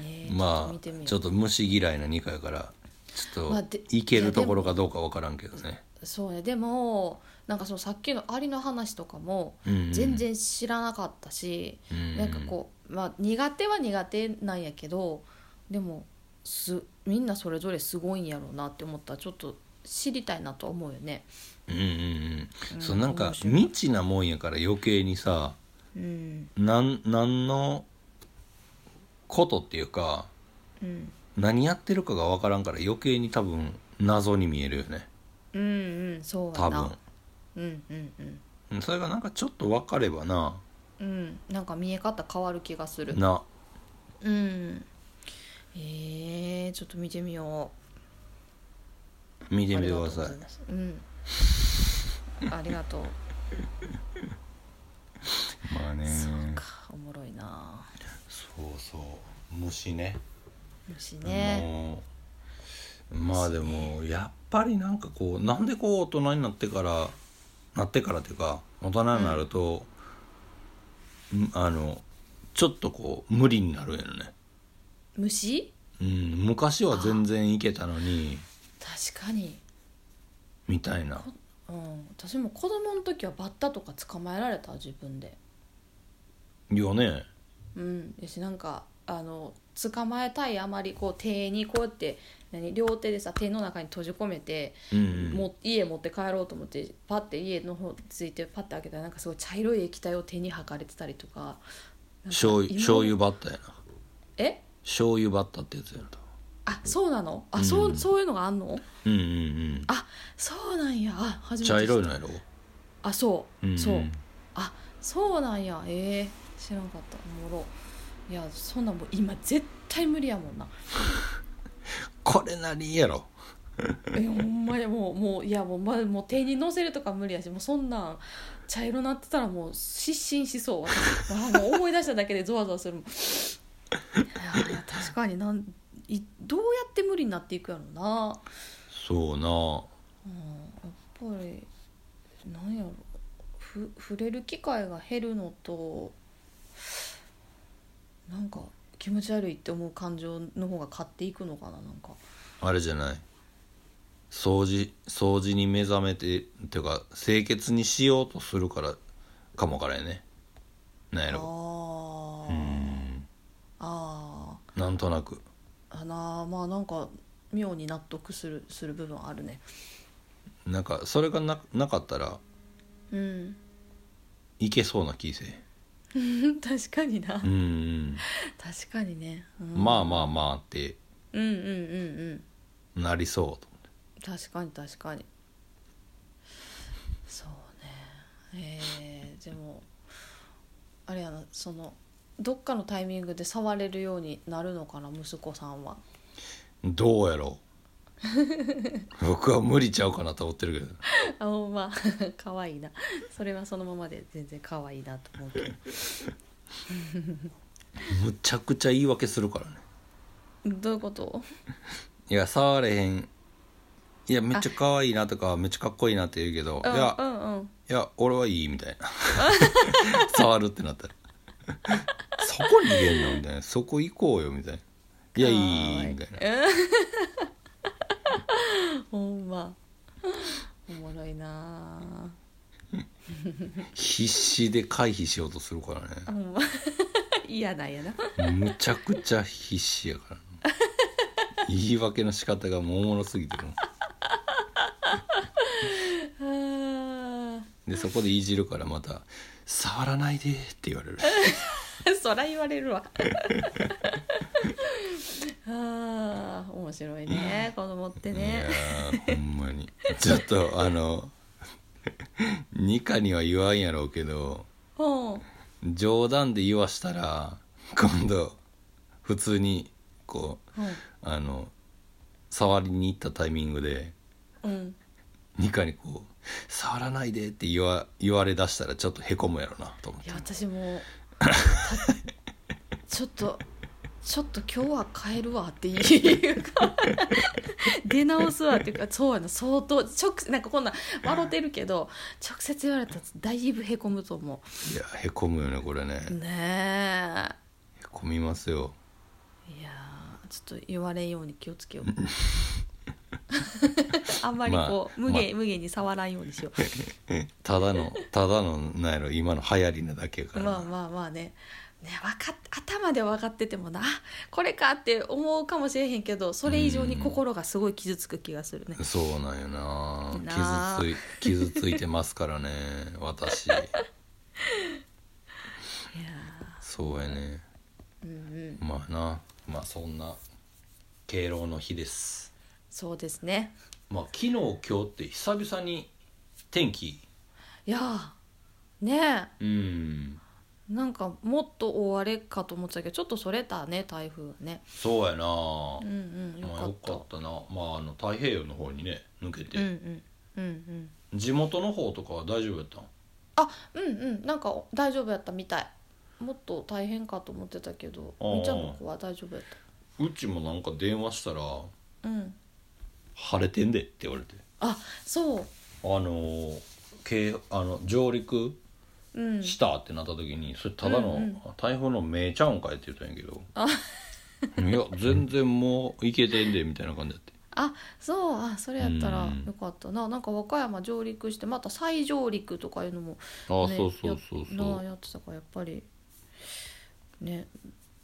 えー、まあちょっと虫嫌いな2回やからちょっといけるところかどうかわからんけどねそうね。でもなんかそのさっきのアリの話とかも全然知らなかったし、うんなんかこうまあ苦手は苦手なんやけどでもすみんなそれぞれすごいんやろうなって思ったらちょっと知りたいなと思うよね。うんうんうん。うん。そうなんか未知なもんやから余計にさうん。なんなんのことっていうかうん。何やってるかが分からんから余計に多分謎に見えるよねうんうん。そう多やな。分。うんうんうん。うんそれがなんかちょっと分かればな。うん。なんか見え方変わる気がする。な。うん。えー、ちょっと見てみよう。見てあみてください。りがとうございます。うん。ありがとう。まあね。そうかおもろいな。そうそう。虫ね。虫ね。もうまあでもやっぱりなんかこうなんでこう大人になってからなってからっていうか大人になると、んあのちょっとこう無理になるよね、虫うん、昔は全然いけたのに確かに。みたいな。うん。私も子供の時はバッタとか捕まえられた自分で。よね。うん。やしなんかあの捕まえたいあまりこう手にこうやって何両手でさ手の中に閉じ込めて、うんうん。も家持って帰ろうと思ってパッて家の方ついてパッて開けたらなんかすごい茶色い液体を手に吐かれてたりとか。醤油今醤油バッタやな。え？醤油バッタってやつやなあそうなの？あ、そううん。そういうのがあんの？うんうんうん。あそうなんや。あ初めて知茶色いのやろ？あそう、うんうん。そう。あそうなんや。ええ知らんかった。おもろ。いやそんなんもう今絶対無理やもんなこれなりやろ。えほんまにもうもういやもう,、ま、もう手に乗せるとか無理やしもうそんなん茶色なってたらもう失神しそう私あもう思い出しただけでゾワゾワするもん。いやいや確かになんいどうやって無理になっていくやろな。そうな。うんやっぱりなんやろ。ふ触れる機会が減るのとなんか気持ち悪いって思う感情の方が勝っていくのかななんか。あれじゃない。掃除掃除に目覚めてっていうか清潔にしようとするからかもからやね。なんやあろー。うん。あなんとなく。ーあなあまあなんか妙に納得するする部分あるね。なんかそれがななかったらうん。いけそうな気せえ 確かにな。うんうん。確かにね、うん。まあまあまあって。うんうんうんうん。なりそうと確かに確かに。そうね。えー、でもあれやなそのどっかのタイミングで触れるようになるのかな息子さんは。どうやろう 僕は無理ちゃうかなと思ってるけど。あほんま。可愛いな。それはそのままで全然可愛いなと思うけど。むちゃくちゃ言い訳するからね。どういうこと？いや触れへん。いやめっちゃ可愛いなとかめっちゃかっこいいなって言うけどうんいやうんうん。いや俺はいいみたいな。触るってなったら。そこ逃げんのみたいな。そこ行こうよみたいな。いやいいみたいな ほんま。おもろいな。必死で回避しようとするからほんま。嫌なんやな。ねむちゃくちゃ必死やから。言い訳の仕方がもうおもろすぎてるでそこでいじるからまた「触らないで」って言われる。そら言われるわあー面白いね子供っていやほんまに。ちょっとあの ニカには言わんやろうけどうん。冗談で言わしたら今度普通にこううん。あの触りに行ったタイミングでうん。ニカにこう「触らないで」って言わ言われだしたらちょっとへこむやろなと思って。いや私も たちょっとちょっと今日は帰るわっていうか出直すわっていうかそうやな相当直なんかこんなん笑ってるけど直接言われたらだいぶへこむと思いやへこむよねこれね。うねへこみますよ。えいやーちょっと言われんように気をつけよう。あんまりこう、まあ無限、無限に触らんようにしよ ただのただのなんやろ今の流行りなだけやからまあまあまあねね分かっ頭で分かっててもなあこれかって思うかもしれへんけどそれ以上に心がすごい傷つく気がするね。そうなんよな。傷つい傷ついてますからね 私。いやそうやね。ーうんうん。まあな。まあそんな敬老の日です。そうですね。まあ昨日今日って久々に天気。いやー。ねうん。えなんかもっと大荒れかと思ってたけどちょっとそれたね台風ね。そうやな、うんうんよまあ、かった,、よかったな。まああの太平洋の方にね抜けて、うんうんうんうん。地元の方とかは大丈夫やったん？あうんうん。なんか大丈夫やったみたい。もっと大変かと思ってたけどあー。みーちゃんの子は大丈夫やっうちもなんか電話したらたうん「晴れてんで」って言われて。あそう。あのーけあの上陸うん。したってなった時にそれただのうんうん。台風の目ちゃうんかいって言ったんやけど。あ。いや全然もういけてんでみたいな感じだって。あそう。あそれやったらうん。よかった。ななんか和歌山上陸してまた再上陸とかいうのも、ああ、ね、そうそうそうやそう。なやってたからやっぱりね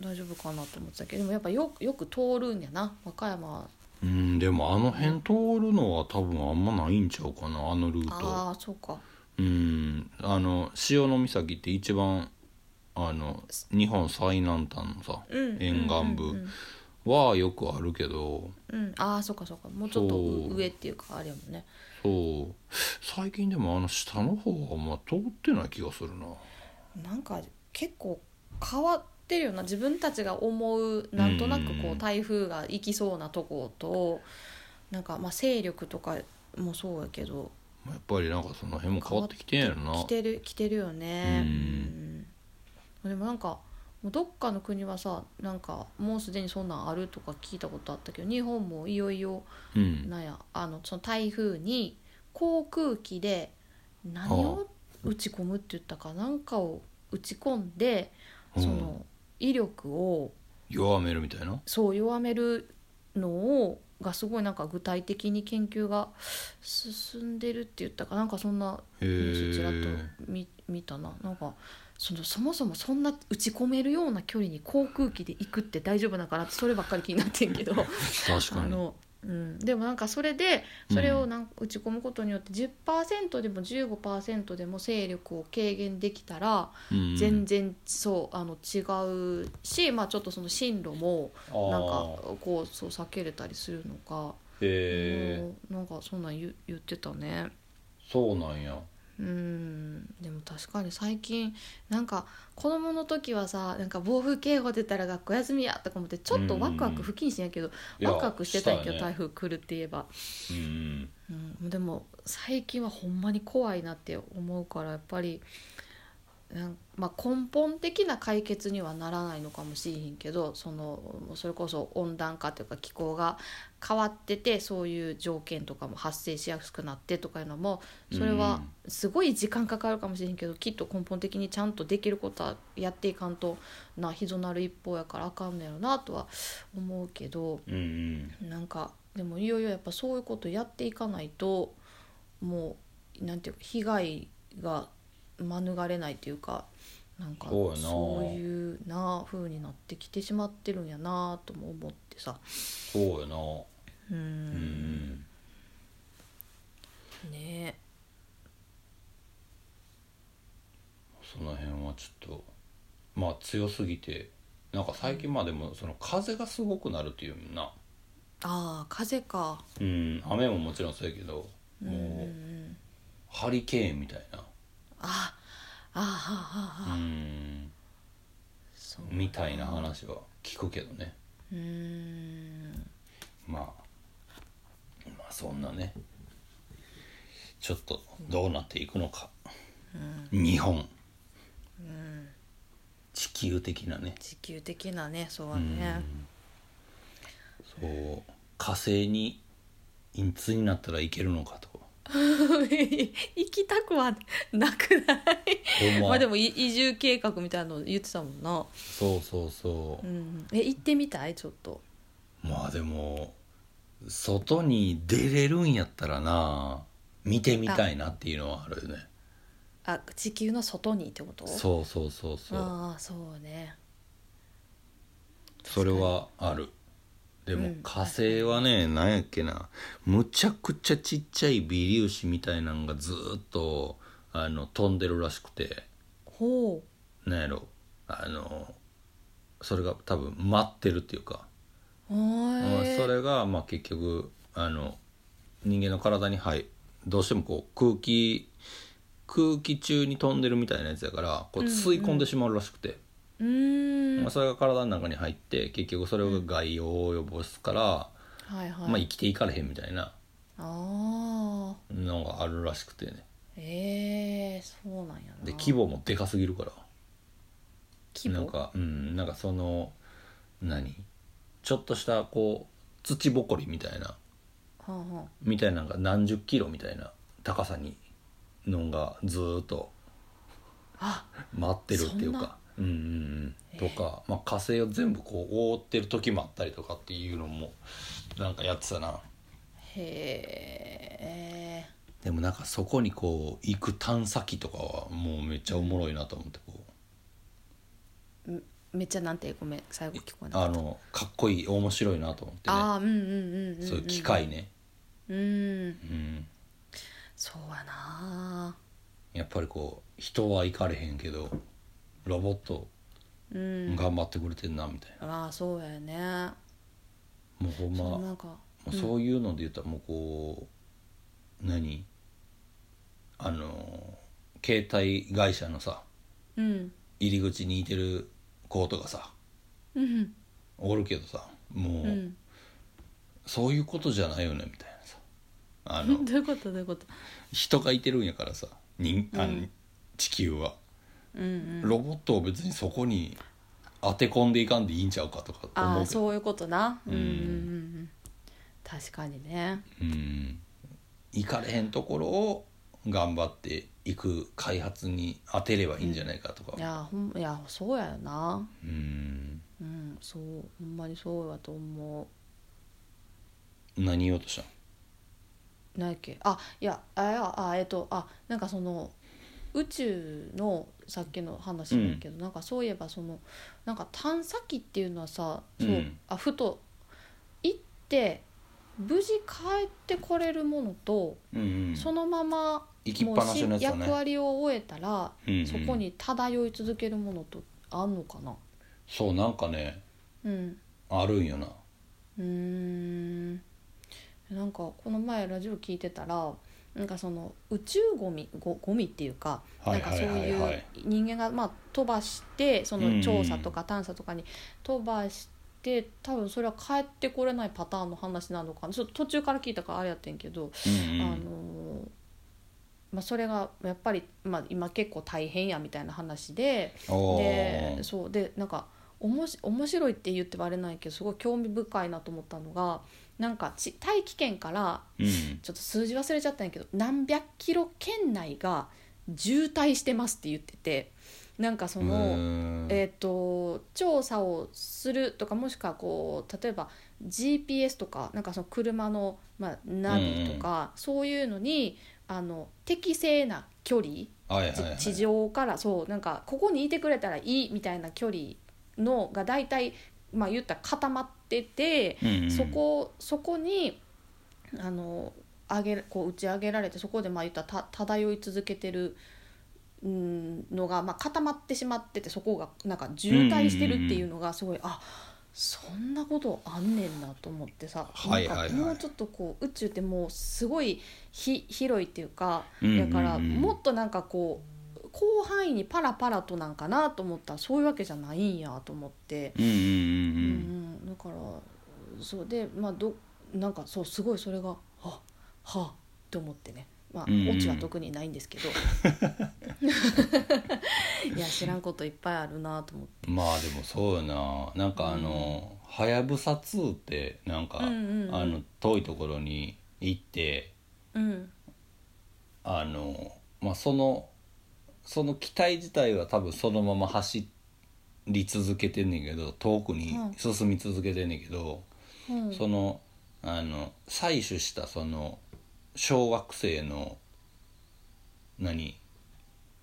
大丈夫かなと思ってたけどでもやっぱよよく通るんやな。和歌山は。うんでもあの辺通るのは多分あんまないんちゃうかなあのルート。ああそうかうん。あの潮岬って一番あの日本最南端のさうん。沿岸部うんうんはよくあるけどうん。ああそっかそっか。もうちょっとそう。上っていうかあれやもんね。そう。最近でもあの下の方はあんま通ってない気がするな。なんか結構変わってるよな。自分たちが思うなんとなくこうん。う台風が行きそうなとことなんかまあ勢力とかもそうやけどやっぱりなんかその辺も変わってきてんやろな。来てる来てるよね。うん。うんでもなんかもうどっかの国はさなんかもうすでにそんなんあるとか聞いたことあったけど日本もいよいようんなん。やあのその台風に航空機で何を打ち込むって言ったかなんかを打ち込んでその威力を弱めるみたいな？そう弱めるのをがすごいなんか具体的に研究が進んでるって言ったかな。んかそんなニュースちらっと見見たな。なんかそのそもそもそんな打ち込めるような距離に航空機で行くって大丈夫なのかなってそればっかり気になってんけど確かにあの、うん、でもなんかそれでそれをなんか打ち込むことによって10%でも15%でも勢力を軽減できたらうん。全然そうあの違うし、まあ、ちょっとその進路もなんかこうそう避けれたりするのか、へえうん。なんかそんなん言言ってたね。そうなんやうん。でも確かに最近なんか子供の時はさなんか暴風警報出たら学校休みやとか思ってちょっとワクワク不謹慎やけど、ワクワクしてたんやけど、台風来るって言えば、うん。うん、でも最近はほんまに怖いなって思うからやっぱりなんまあ、根本的な解決にはならないのかもしれへんけどそのそれこそ温暖化というか気候が変わっててそういう条件とかも発生しやすくなってとかいうのもそれはすごい時間かかるかもしれへんけどきっと根本的にちゃんとできることはやっていかんとなひぞなる一方やからあかんのやろなとは思うけどうんうん。なんかでもいよいよやっぱそういうことやっていかないともうなんていうか被害が免れないというかなんかそういうな風になってきてしまってるんやなとも思ってさ。そうやなううんん。ね。その辺はちょっとまあ強すぎてなんか最近まあでもその風がすごくなるっていうな。ああ風か。うん雨ももちろんそうやけどもうんハリケーンみたいな。あああはあはあはあ。うん。みたいな話は聞くけどね。うーん。まあまあそんなねちょっとどうなっていくのか、日本、地球的なね。地球的なねそうはね。そう。火星にいつになったらいけるのかと。行きたくはなくない？ま。まあでもい移住計画みたいなの言ってたもんな、そうそうそう。う、ん、え行ってみたい？ちょっと。まあでも外に出れるんやったらな見てみたいなっていうのはあるよね。あ地球の外にってこと？そうそうそうそう。ああそうね。それはある。でもうん火星はね何やっけな。むちゃくちゃちっちゃい微粒子みたいなんがずーっとあの飛んでるらしくて。ほなんやろ。あのそれが多分待ってるっていうか、それがまあ結局あの人間の体に入どうしてもこう空気空気中に飛んでるみたいなやつやからこう吸い込んでしまうらしくて、うーん。まあ、それが体の中に入って結局それが害を及ぼすから、はいはい、まあ、生きていかれへんみたいなのがあるらしくてね。ええそうなんやな。で規模もでかすぎるから。規模？なんかうんなんかその何？ちょっとしたこう土ぼこりみたいなはあはみたいなのが何十キロみたいな高さにのがずーっとあ待ってるっていうか。うんうんうん。とか、まあ、火星を全部こう覆ってる時もあったりとかっていうのもなんかやってたな。へえでもなんかそこにこう行く探査機とかはもうめっちゃおもろいなと思ってこうめっちゃなんてごめん最後聞こえなかった。あのかっこいい面白いなと思ってね。ああうんうんうんうん、うん、そういう機械ね、うん。うん、そうやな。やっぱりこう人は行かれへんけどロボットうん。頑張ってくれてんなみたいな、ああそうやね。もうほんまそうなんかもうそういうので言ったらもうこう何？あの携帯会社のさうん。入り口にいてる子とかさうん。おるけどさもう、うん。そういうことじゃないよねみたいなさ。あの どういうこと？どういうこと？人がいてるんやからさ人あの、うん地球は。うんうん。ロボットを別にそこに当て込んでいかんでいいんちゃうかとかあ思うけど。あそういうことな。うん。うんうんうんうん。確かにね。うん。行かれへんところを頑張っていく開発に当てればいいんじゃないかとか。いやほんいやそうやよな。うん。うんそう。ほんまにそうやと思何言おうとしたのうなんやっけ？あいやあいやあえっとあなんかその宇宙のさっきの話だけど、なんかそういえばそのなんか探査機っていうのはさそう、うん。あふと行って無事帰ってこれるものと、うんうん。そのまま行きっぱなしのやつだね。役割を終えたら、うんうん。そこに漂い続けるものとあんのかな？そうなんかねうん。あるんよな。うーん。なんかこの前ラジオ聞いてたらなんかその宇宙ゴミゴゴミっていうか、はいはいはいはい。なんかそういう人間がまあ飛ばしてその調査とか探査とかに飛ばして多分それは帰ってこれないパターンの話なのかな。ちょっと途中から聞いたからあれやってんけど、うんうん。あのまあ、それがやっぱり、まあ、今結構大変やみたいな話でおでーそうでなんかおもし面白いって言ってはあれないけどすごい興味深いなと思ったのがなんかち大気圏からうん。ちょっと数字忘れちゃったんやけど何百キロ圏内が渋滞してますって言っててなんかその。えー、と調査をするとかもしくはこう例えば GPS とかなんかその車の、まあ、ナビとか、そういうのにあの適正な距離、はいはいはい。地上からそうなんかここにいてくれたらいいみたいな距離のが大体まあ言ったら固まってて、うんうんそこそこにあの上げこう打ち上げられてそこでまあ言ったらた漂い続けてるうんのが、まあ、固まってしまっててそこがなんか渋滞してるっていうのがすごい、あそんなことあんねんなと思ってさ、はいはいはい。なんかもうちょっとこう宇宙ってもうすごいひ広いっていうかうんうんうん。だからもっとなんかこう広範囲にパラパラとなんかなと思った。らそういうわけじゃないんやと思って。うんうんうんううんん、だからそう。でまあどなんかそうすごいそれがははあって思ってねまあうん。うんオチは特にないんですけど。いや知らんこといっぱいあるなと思って。まあでもそうよな。なんかあの「はやぶさ2」ってなんか、うんうんうん。あの遠いところに行ってうん。あのまあそのその機体自体は多分そのまま走り続けてんねんけど遠くに進み続けてんねんけど、うん。そのあの採取したその小惑星の何？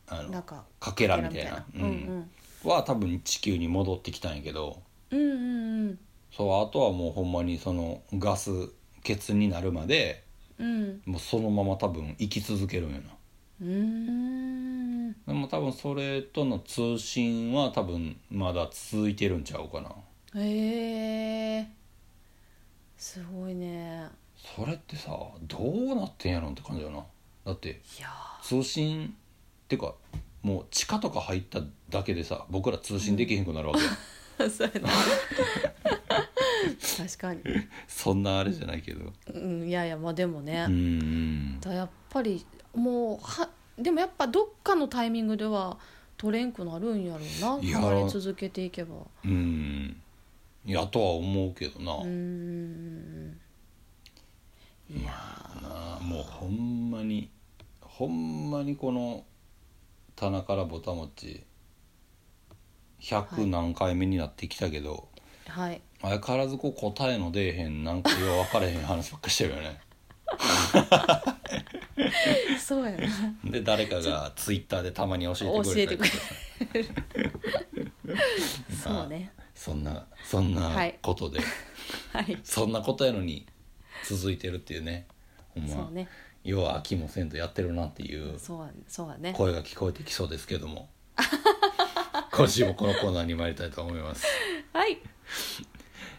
あのなんかかけらみたいな。うん。は多分地球に戻ってきたんやけど。うんうんうん。そうあとはもうほんまにそのガス欠になるまでうん。もうそのまま多分生き続けるんやな。うーん。でも多分それとの通信は多分まだ続いてるんちゃうかな。へえすごいねそれってさどうなってんやろんって感じだな。だって通信ってかもう地下とか入っただけでさ僕ら通信できへんくなるわけや、ー そうやな。確かに。そんなあれじゃないけど。うんいやいやまあでもね、うんうん。だやっぱりもうはでもやっぱどっかのタイミングでは取れんくなるんやろういやな離れ続けていけば。うん。いやとは思うけどな、うーんいやなあもうほんまにほんまにこの棚からぼたもち100何回目になってきたけど、はい。相変わらずこう答えの出えへんなんか よう分かれへん話ばっかりしてるよね。そうやな。で誰かがツイッターでたまに教えてくれたりれる。そうね。そんなそんなはいことで、はい。そんなことやのに続いてるっていうね。ほんま。そうね。要は飽きもせんとやってるなっていうそうやそうやね。声が聞こえてきそうですけども。今週もこのコーナーに参りたいと思います。はい。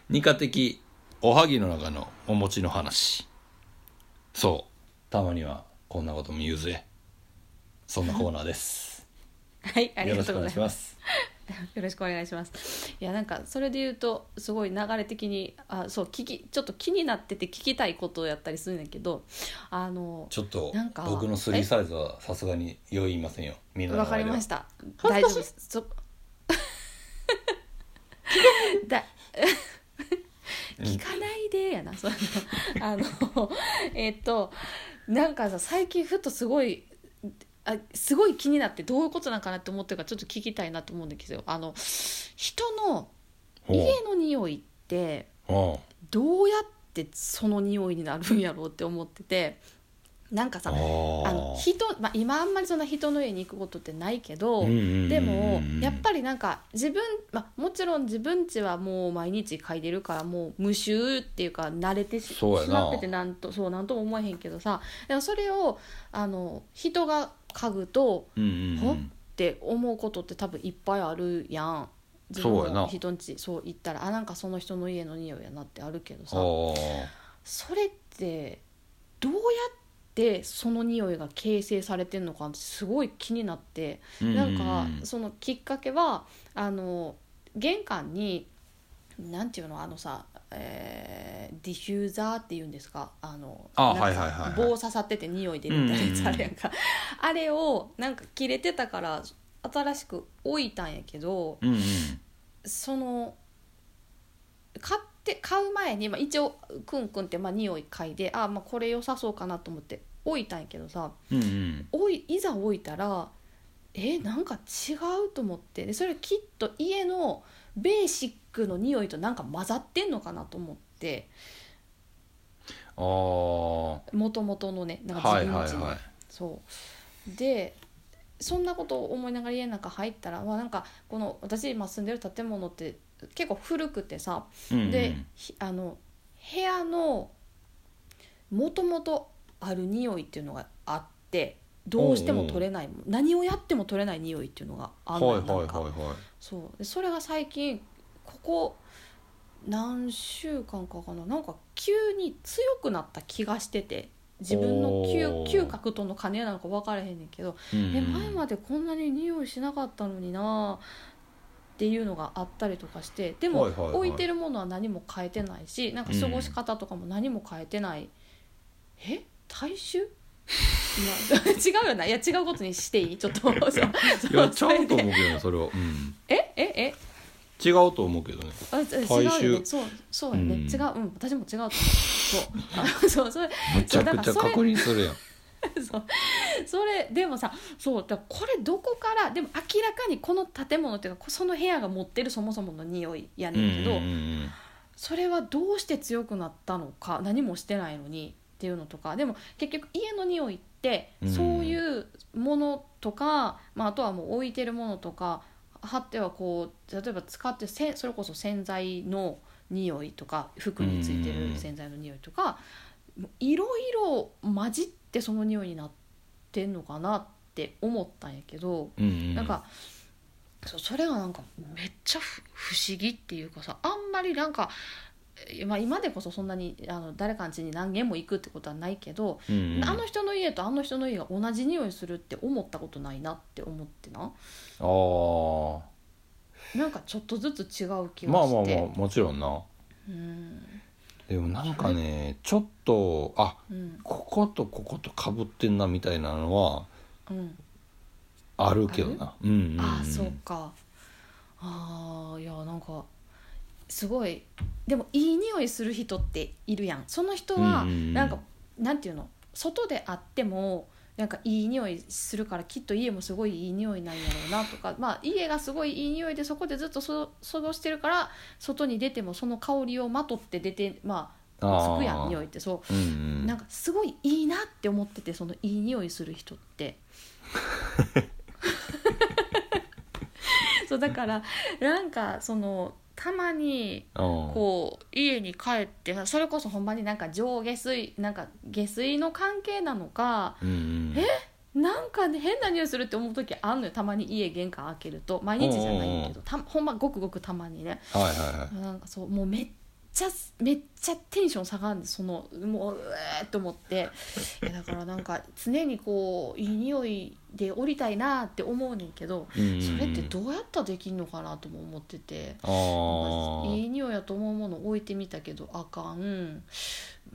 二課的おはぎの中のお餅の話。そう。たまにはこんなことも言うぜ。そんなコーナーです。はいありよろしくお願いがとうございましますす よろしくお願いします。いやなんかそれで言うとすごい流れ的にあそう聞きちょっと気になってて聞きたいことをやったりするんだけどあのちょっとなんか僕のスリーサイズはさすがに酔いませんよ。みんなのわかりました。大丈夫です。そ だ聞かないでやな。そのあのえっとなんかさ最近ふとすごいあすごい気になってどういうことなんかなって思ってるからちょっと聞きたいなと思うんですよ。あの人の家の匂いってほどうやってその匂いになるんやろうって思っててなんかさうああの人、まあ、今あんまりそんな人の家に行くことってないけど、でもやっぱりなんか自分、まあ、もちろん自分家はもう毎日嗅いでるからもう無臭っていうか慣れてしまっててなんとそうなんとも思えへんけどさでもそれをあの人が嗅ぐとうんうんうほっんて思うことって多分いっぱいあるやん。自分そうやな。も人んちそう行ったらあなんかその人の家の匂いやなってあるけどさ。それってどうやってその匂いが形成されてんのかってすごい気になって。なんかそのきっかけはあの玄関になんていうの？あのさ、えーディフューザーっていうんですか？あのあなんかはいはいはいはい。棒刺さってて匂い出るみたいなやつあるやんか、あれをなんか切れてたから新しく置いたんやけどうんうん。その買って買う前に、まあ、一応クンクンってまあ匂い嗅いであ、まあ、これ良さそうかなと思って置いたんやけどさうんうん。置いいざ置いたらえなんか違うと思って。でそれきっと家のベーシックの匂いとなんか混ざってんのかなと思って。ああもともとのねなんかはい自分家の、はいはいそう。でそんなことを思いながら家の中入ったら、まあ、なんかこの私今住んでる建物って結構古くてさうんうん。でひあの部屋のもともとある匂いっていうのがあってどうしても取れない何をやっても取れない匂いっていうのがあるのよはいはいはいそう。でそれが最近ここ何週間かかな。なんか急に強くなった気がしてて自分の嗅嗅覚との兼ねなのか分からへんねんけど、うんうん。え前までこんなに匂いしなかったのになっていうのがあったりとかしてでもはいはいはい。置いてるものは何も変えてないしなんか過ごし方とかも何も変えてない、え？体臭 違うよな。いや違うことにしていい？ちょっと。そうそやちゃうと思それでうけどねそれは、うん、え？え？え？違うと思うけどね。あ違うよね。そうそうやね、うん。違う。うん。私も違うと思う。そう。あそう。それむちゃくちゃ確認するやん。そう。それでもさそうだからこれどこからでも明らかにこの建物っていうかその部屋が持ってるそもそもの匂いやねんけど、うんうんうん。それはどうして強くなったのか何もしてないのにっていうのとかでも結局家の匂いってうんそういうものとか、まあ、あとはもう置いてるものとか貼ってはこう例えば使ってせそれこそ洗剤の匂いとか服についてる洗剤の匂いとかいろいろ混じってその匂いになってんのかなって思ったんやけど。うんうんなんかそれがなんかめっちゃふ不思議っていうかさあんまりなんか、えまあ、今でこそそんなにあの誰かの家に何軒も行くってことはないけど、うんうん。あの人の家とあの人の家が同じ匂いするって思ったことないなって思ってな。あー。なんかちょっとずつ違う気がまあまあして、まあもちろんな。うん。でもなんかねちょっとあうん。こことこことかぶってんなみたいなのはうん。あるけどな。うんうん、うん、ああそうか。ああいやなんかすごい。でもいい匂いする人っているやん。その人はうんうんうん。なんか、なんていうの？外であってもなんかいい匂いするからきっと家もすごいいい匂いなんやろうなとか、まあ、家がすごいいい匂いでそこでずっとそ過ごしてるから外に出てもその香りをまとって出てまあつくやん匂いって。そう。うんうん。なんかすごいいいなって思っててそのいい匂いする人って。そうだからなんかそのたまにうん。こう家に帰ってそれこそほんまになんか上下水なんか下水の関係なのかうんうん。なんかね変な匂いするって思う時あんのよたまに。家玄関開けると。毎日じゃないけどたほんまごくごくたまにね。はいはいはい。なんかそうもうめっちゃめっちゃテンション下がるんですそのもううえーっと思って。いやだからなんか常にこういい匂いで降りたいなって思うねんけどそれってどうやったらできんのかなとも思ってて。あー。いい匂いやと思うもの置いてみたけどあかん。う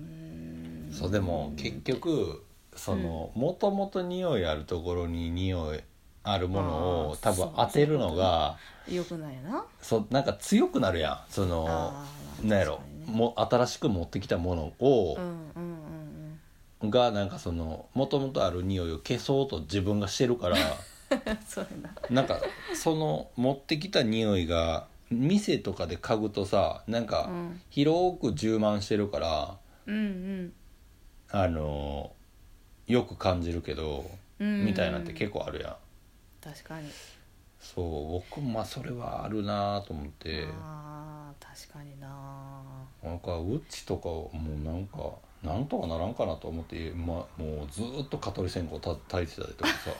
ーんそうでも結局そのもともと匂いあるところに匂いあるものを多分当てるのがよくないな。そうなんか強くなるやん。そのなんやろもう新しく持ってきたものをうんうんうんがなんかそのもともとある匂いを消そうと自分がしてるから うんそな。なんかその持ってきた匂いが店とかで嗅ぐとさなんかうん。広く充満してるからうんうん。あのよく感じるけどうんみたいなんて結構あるやん。確かに。そう僕もまあそれはあるなと思って。あー確かにな。なんかうちとかもうなんかなんとかならんかなと思って、ま、もうずーっと蚊取り線香た焚いてたりとかさ。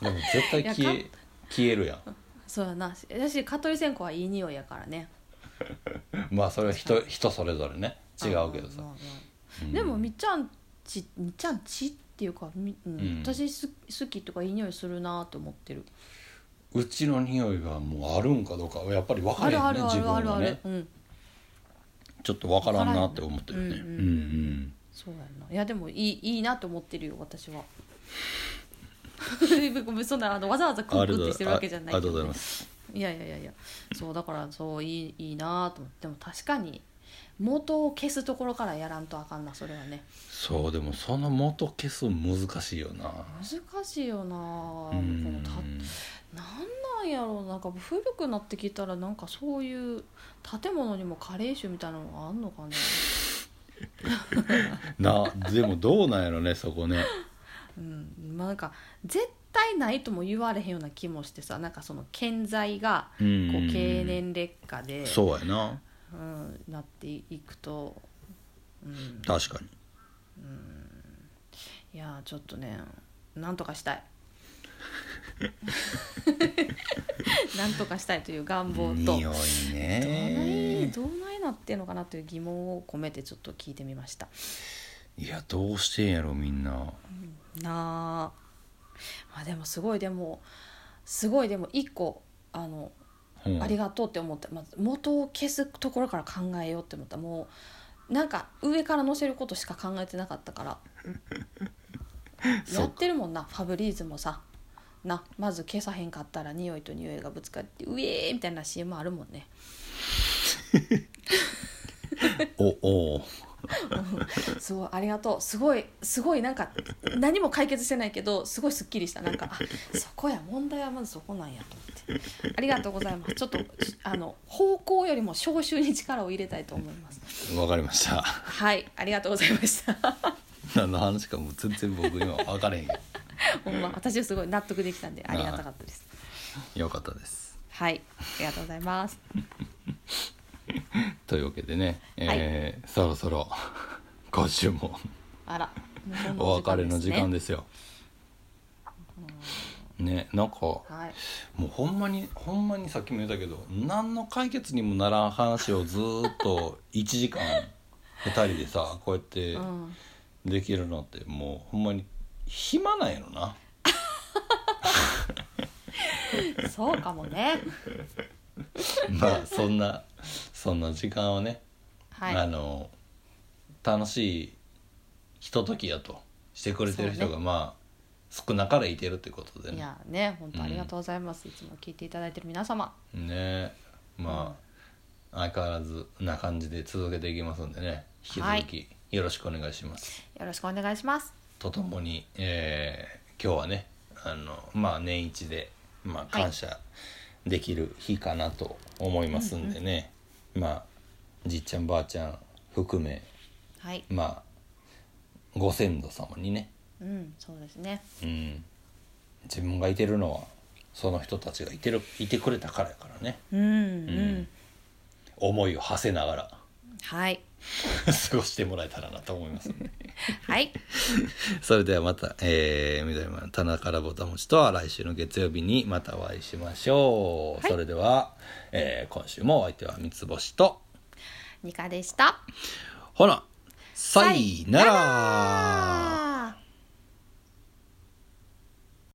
でも絶対消え消えるやん。そうやな。私蚊取り線香はいい匂いやからね。まあそれは人人それぞれね。違うけどさ。でもみっちゃんちみっちゃんちっていうかみ、うんうん。私す好きとかいい匂いするなと思ってるうちの匂いがもうあるんかどうかはやっぱり分かるあるあ自分るあるある、はね。うん。ちょっと分からんなって思ってるねうん。うん。うんそうやんな。いやでもいいいいなと思ってるよ私は。そんなあのわざわざクックってしてるわけじゃないありがとうございねます。いやいやいや。いやそうだからそういいいいなと思って。でも確かに元を消すところからやらんとあかんなそれはね。そうでもその元消すの難しいよな。難しいよな。こうん。のたなんなんやろうなんか古くなってきたらなんかそういう建物にも加齢臭みたいなのがあんのかね？なでもどうなんやろねそこね。うんまあなんか絶対ないとも言われへんような気もしてさなんかその建材がうこうん経年劣化で、そうやな。うん、なっていくと、うん、確かに。いやーちょっとねなんとかしたいなんとかしたいという願望と。匂いどないねどうないなってんのかなという疑問を込めてちょっと聞いてみました。いやどうしてんやろみんな。なあ。まあでもすごいでもすごいでも一個あのう。んありがとうって思った、まず元を消すところから考えようって思った。もうなんか上から乗せることしか考えてなかったから。そうやってるもんなファブリーズもさなまず消さへんかったら匂いと匂いがぶつかってうえーみたいな CM あるもんね。おおすごいありがとう。すごいすごいなんか何も解決してないけどすごいすっきりした。なんかあそこや問題はまずそこなんやと思って。ありがとうございます。ちょっとあの方向よりも消臭に力を入れたいと思います。わかりました。はいありがとうございました。何の話かもう全然僕今分からへんけど ほんま私はすごい納得できたんでありがたかったです。よかったです。はい。ありがとうございます。というわけでね、えーそろそろ 今週もあらもうそんなお別れの時間でですよ。ねなんかもすねはい。うほんまにほんまにさっきも言ったけど何の解決にもならん話をずーっと1時間2人でさこうやってうん。できるのってもうほんまに暇なんやろな。そうかもね。まあそんなそんな時間をね、はい。あの楽しいひとときやとしてくれてる人がまあ少なからいてるってことでいねやね本当ありがとうございます、いつも聞いていただいてる皆様。ねまあ、相変わらずな感じで続けていきますんでね。引き続きよろしくお願いします、よろしくお願いしますとともに、えー今日はねあのまあ年一で、まあ、感謝できる日かなと思いますんでね、まあじっちゃんばあちゃん含めはい。まあご先祖様にね、うんそうですね。うん、自分がいてるのはその人たちがいてるいてくれたからやからね。うん。うん、思いを馳せながらはい。過ごしてもらえたらなと思いますんで はい。それではまた、えー、緑山の棚からぼたもちとは来週の月曜日にまたお会いしましょう、はい。それでは、えー今週もお相手は三つ星と。ニカでした。ほなさいなら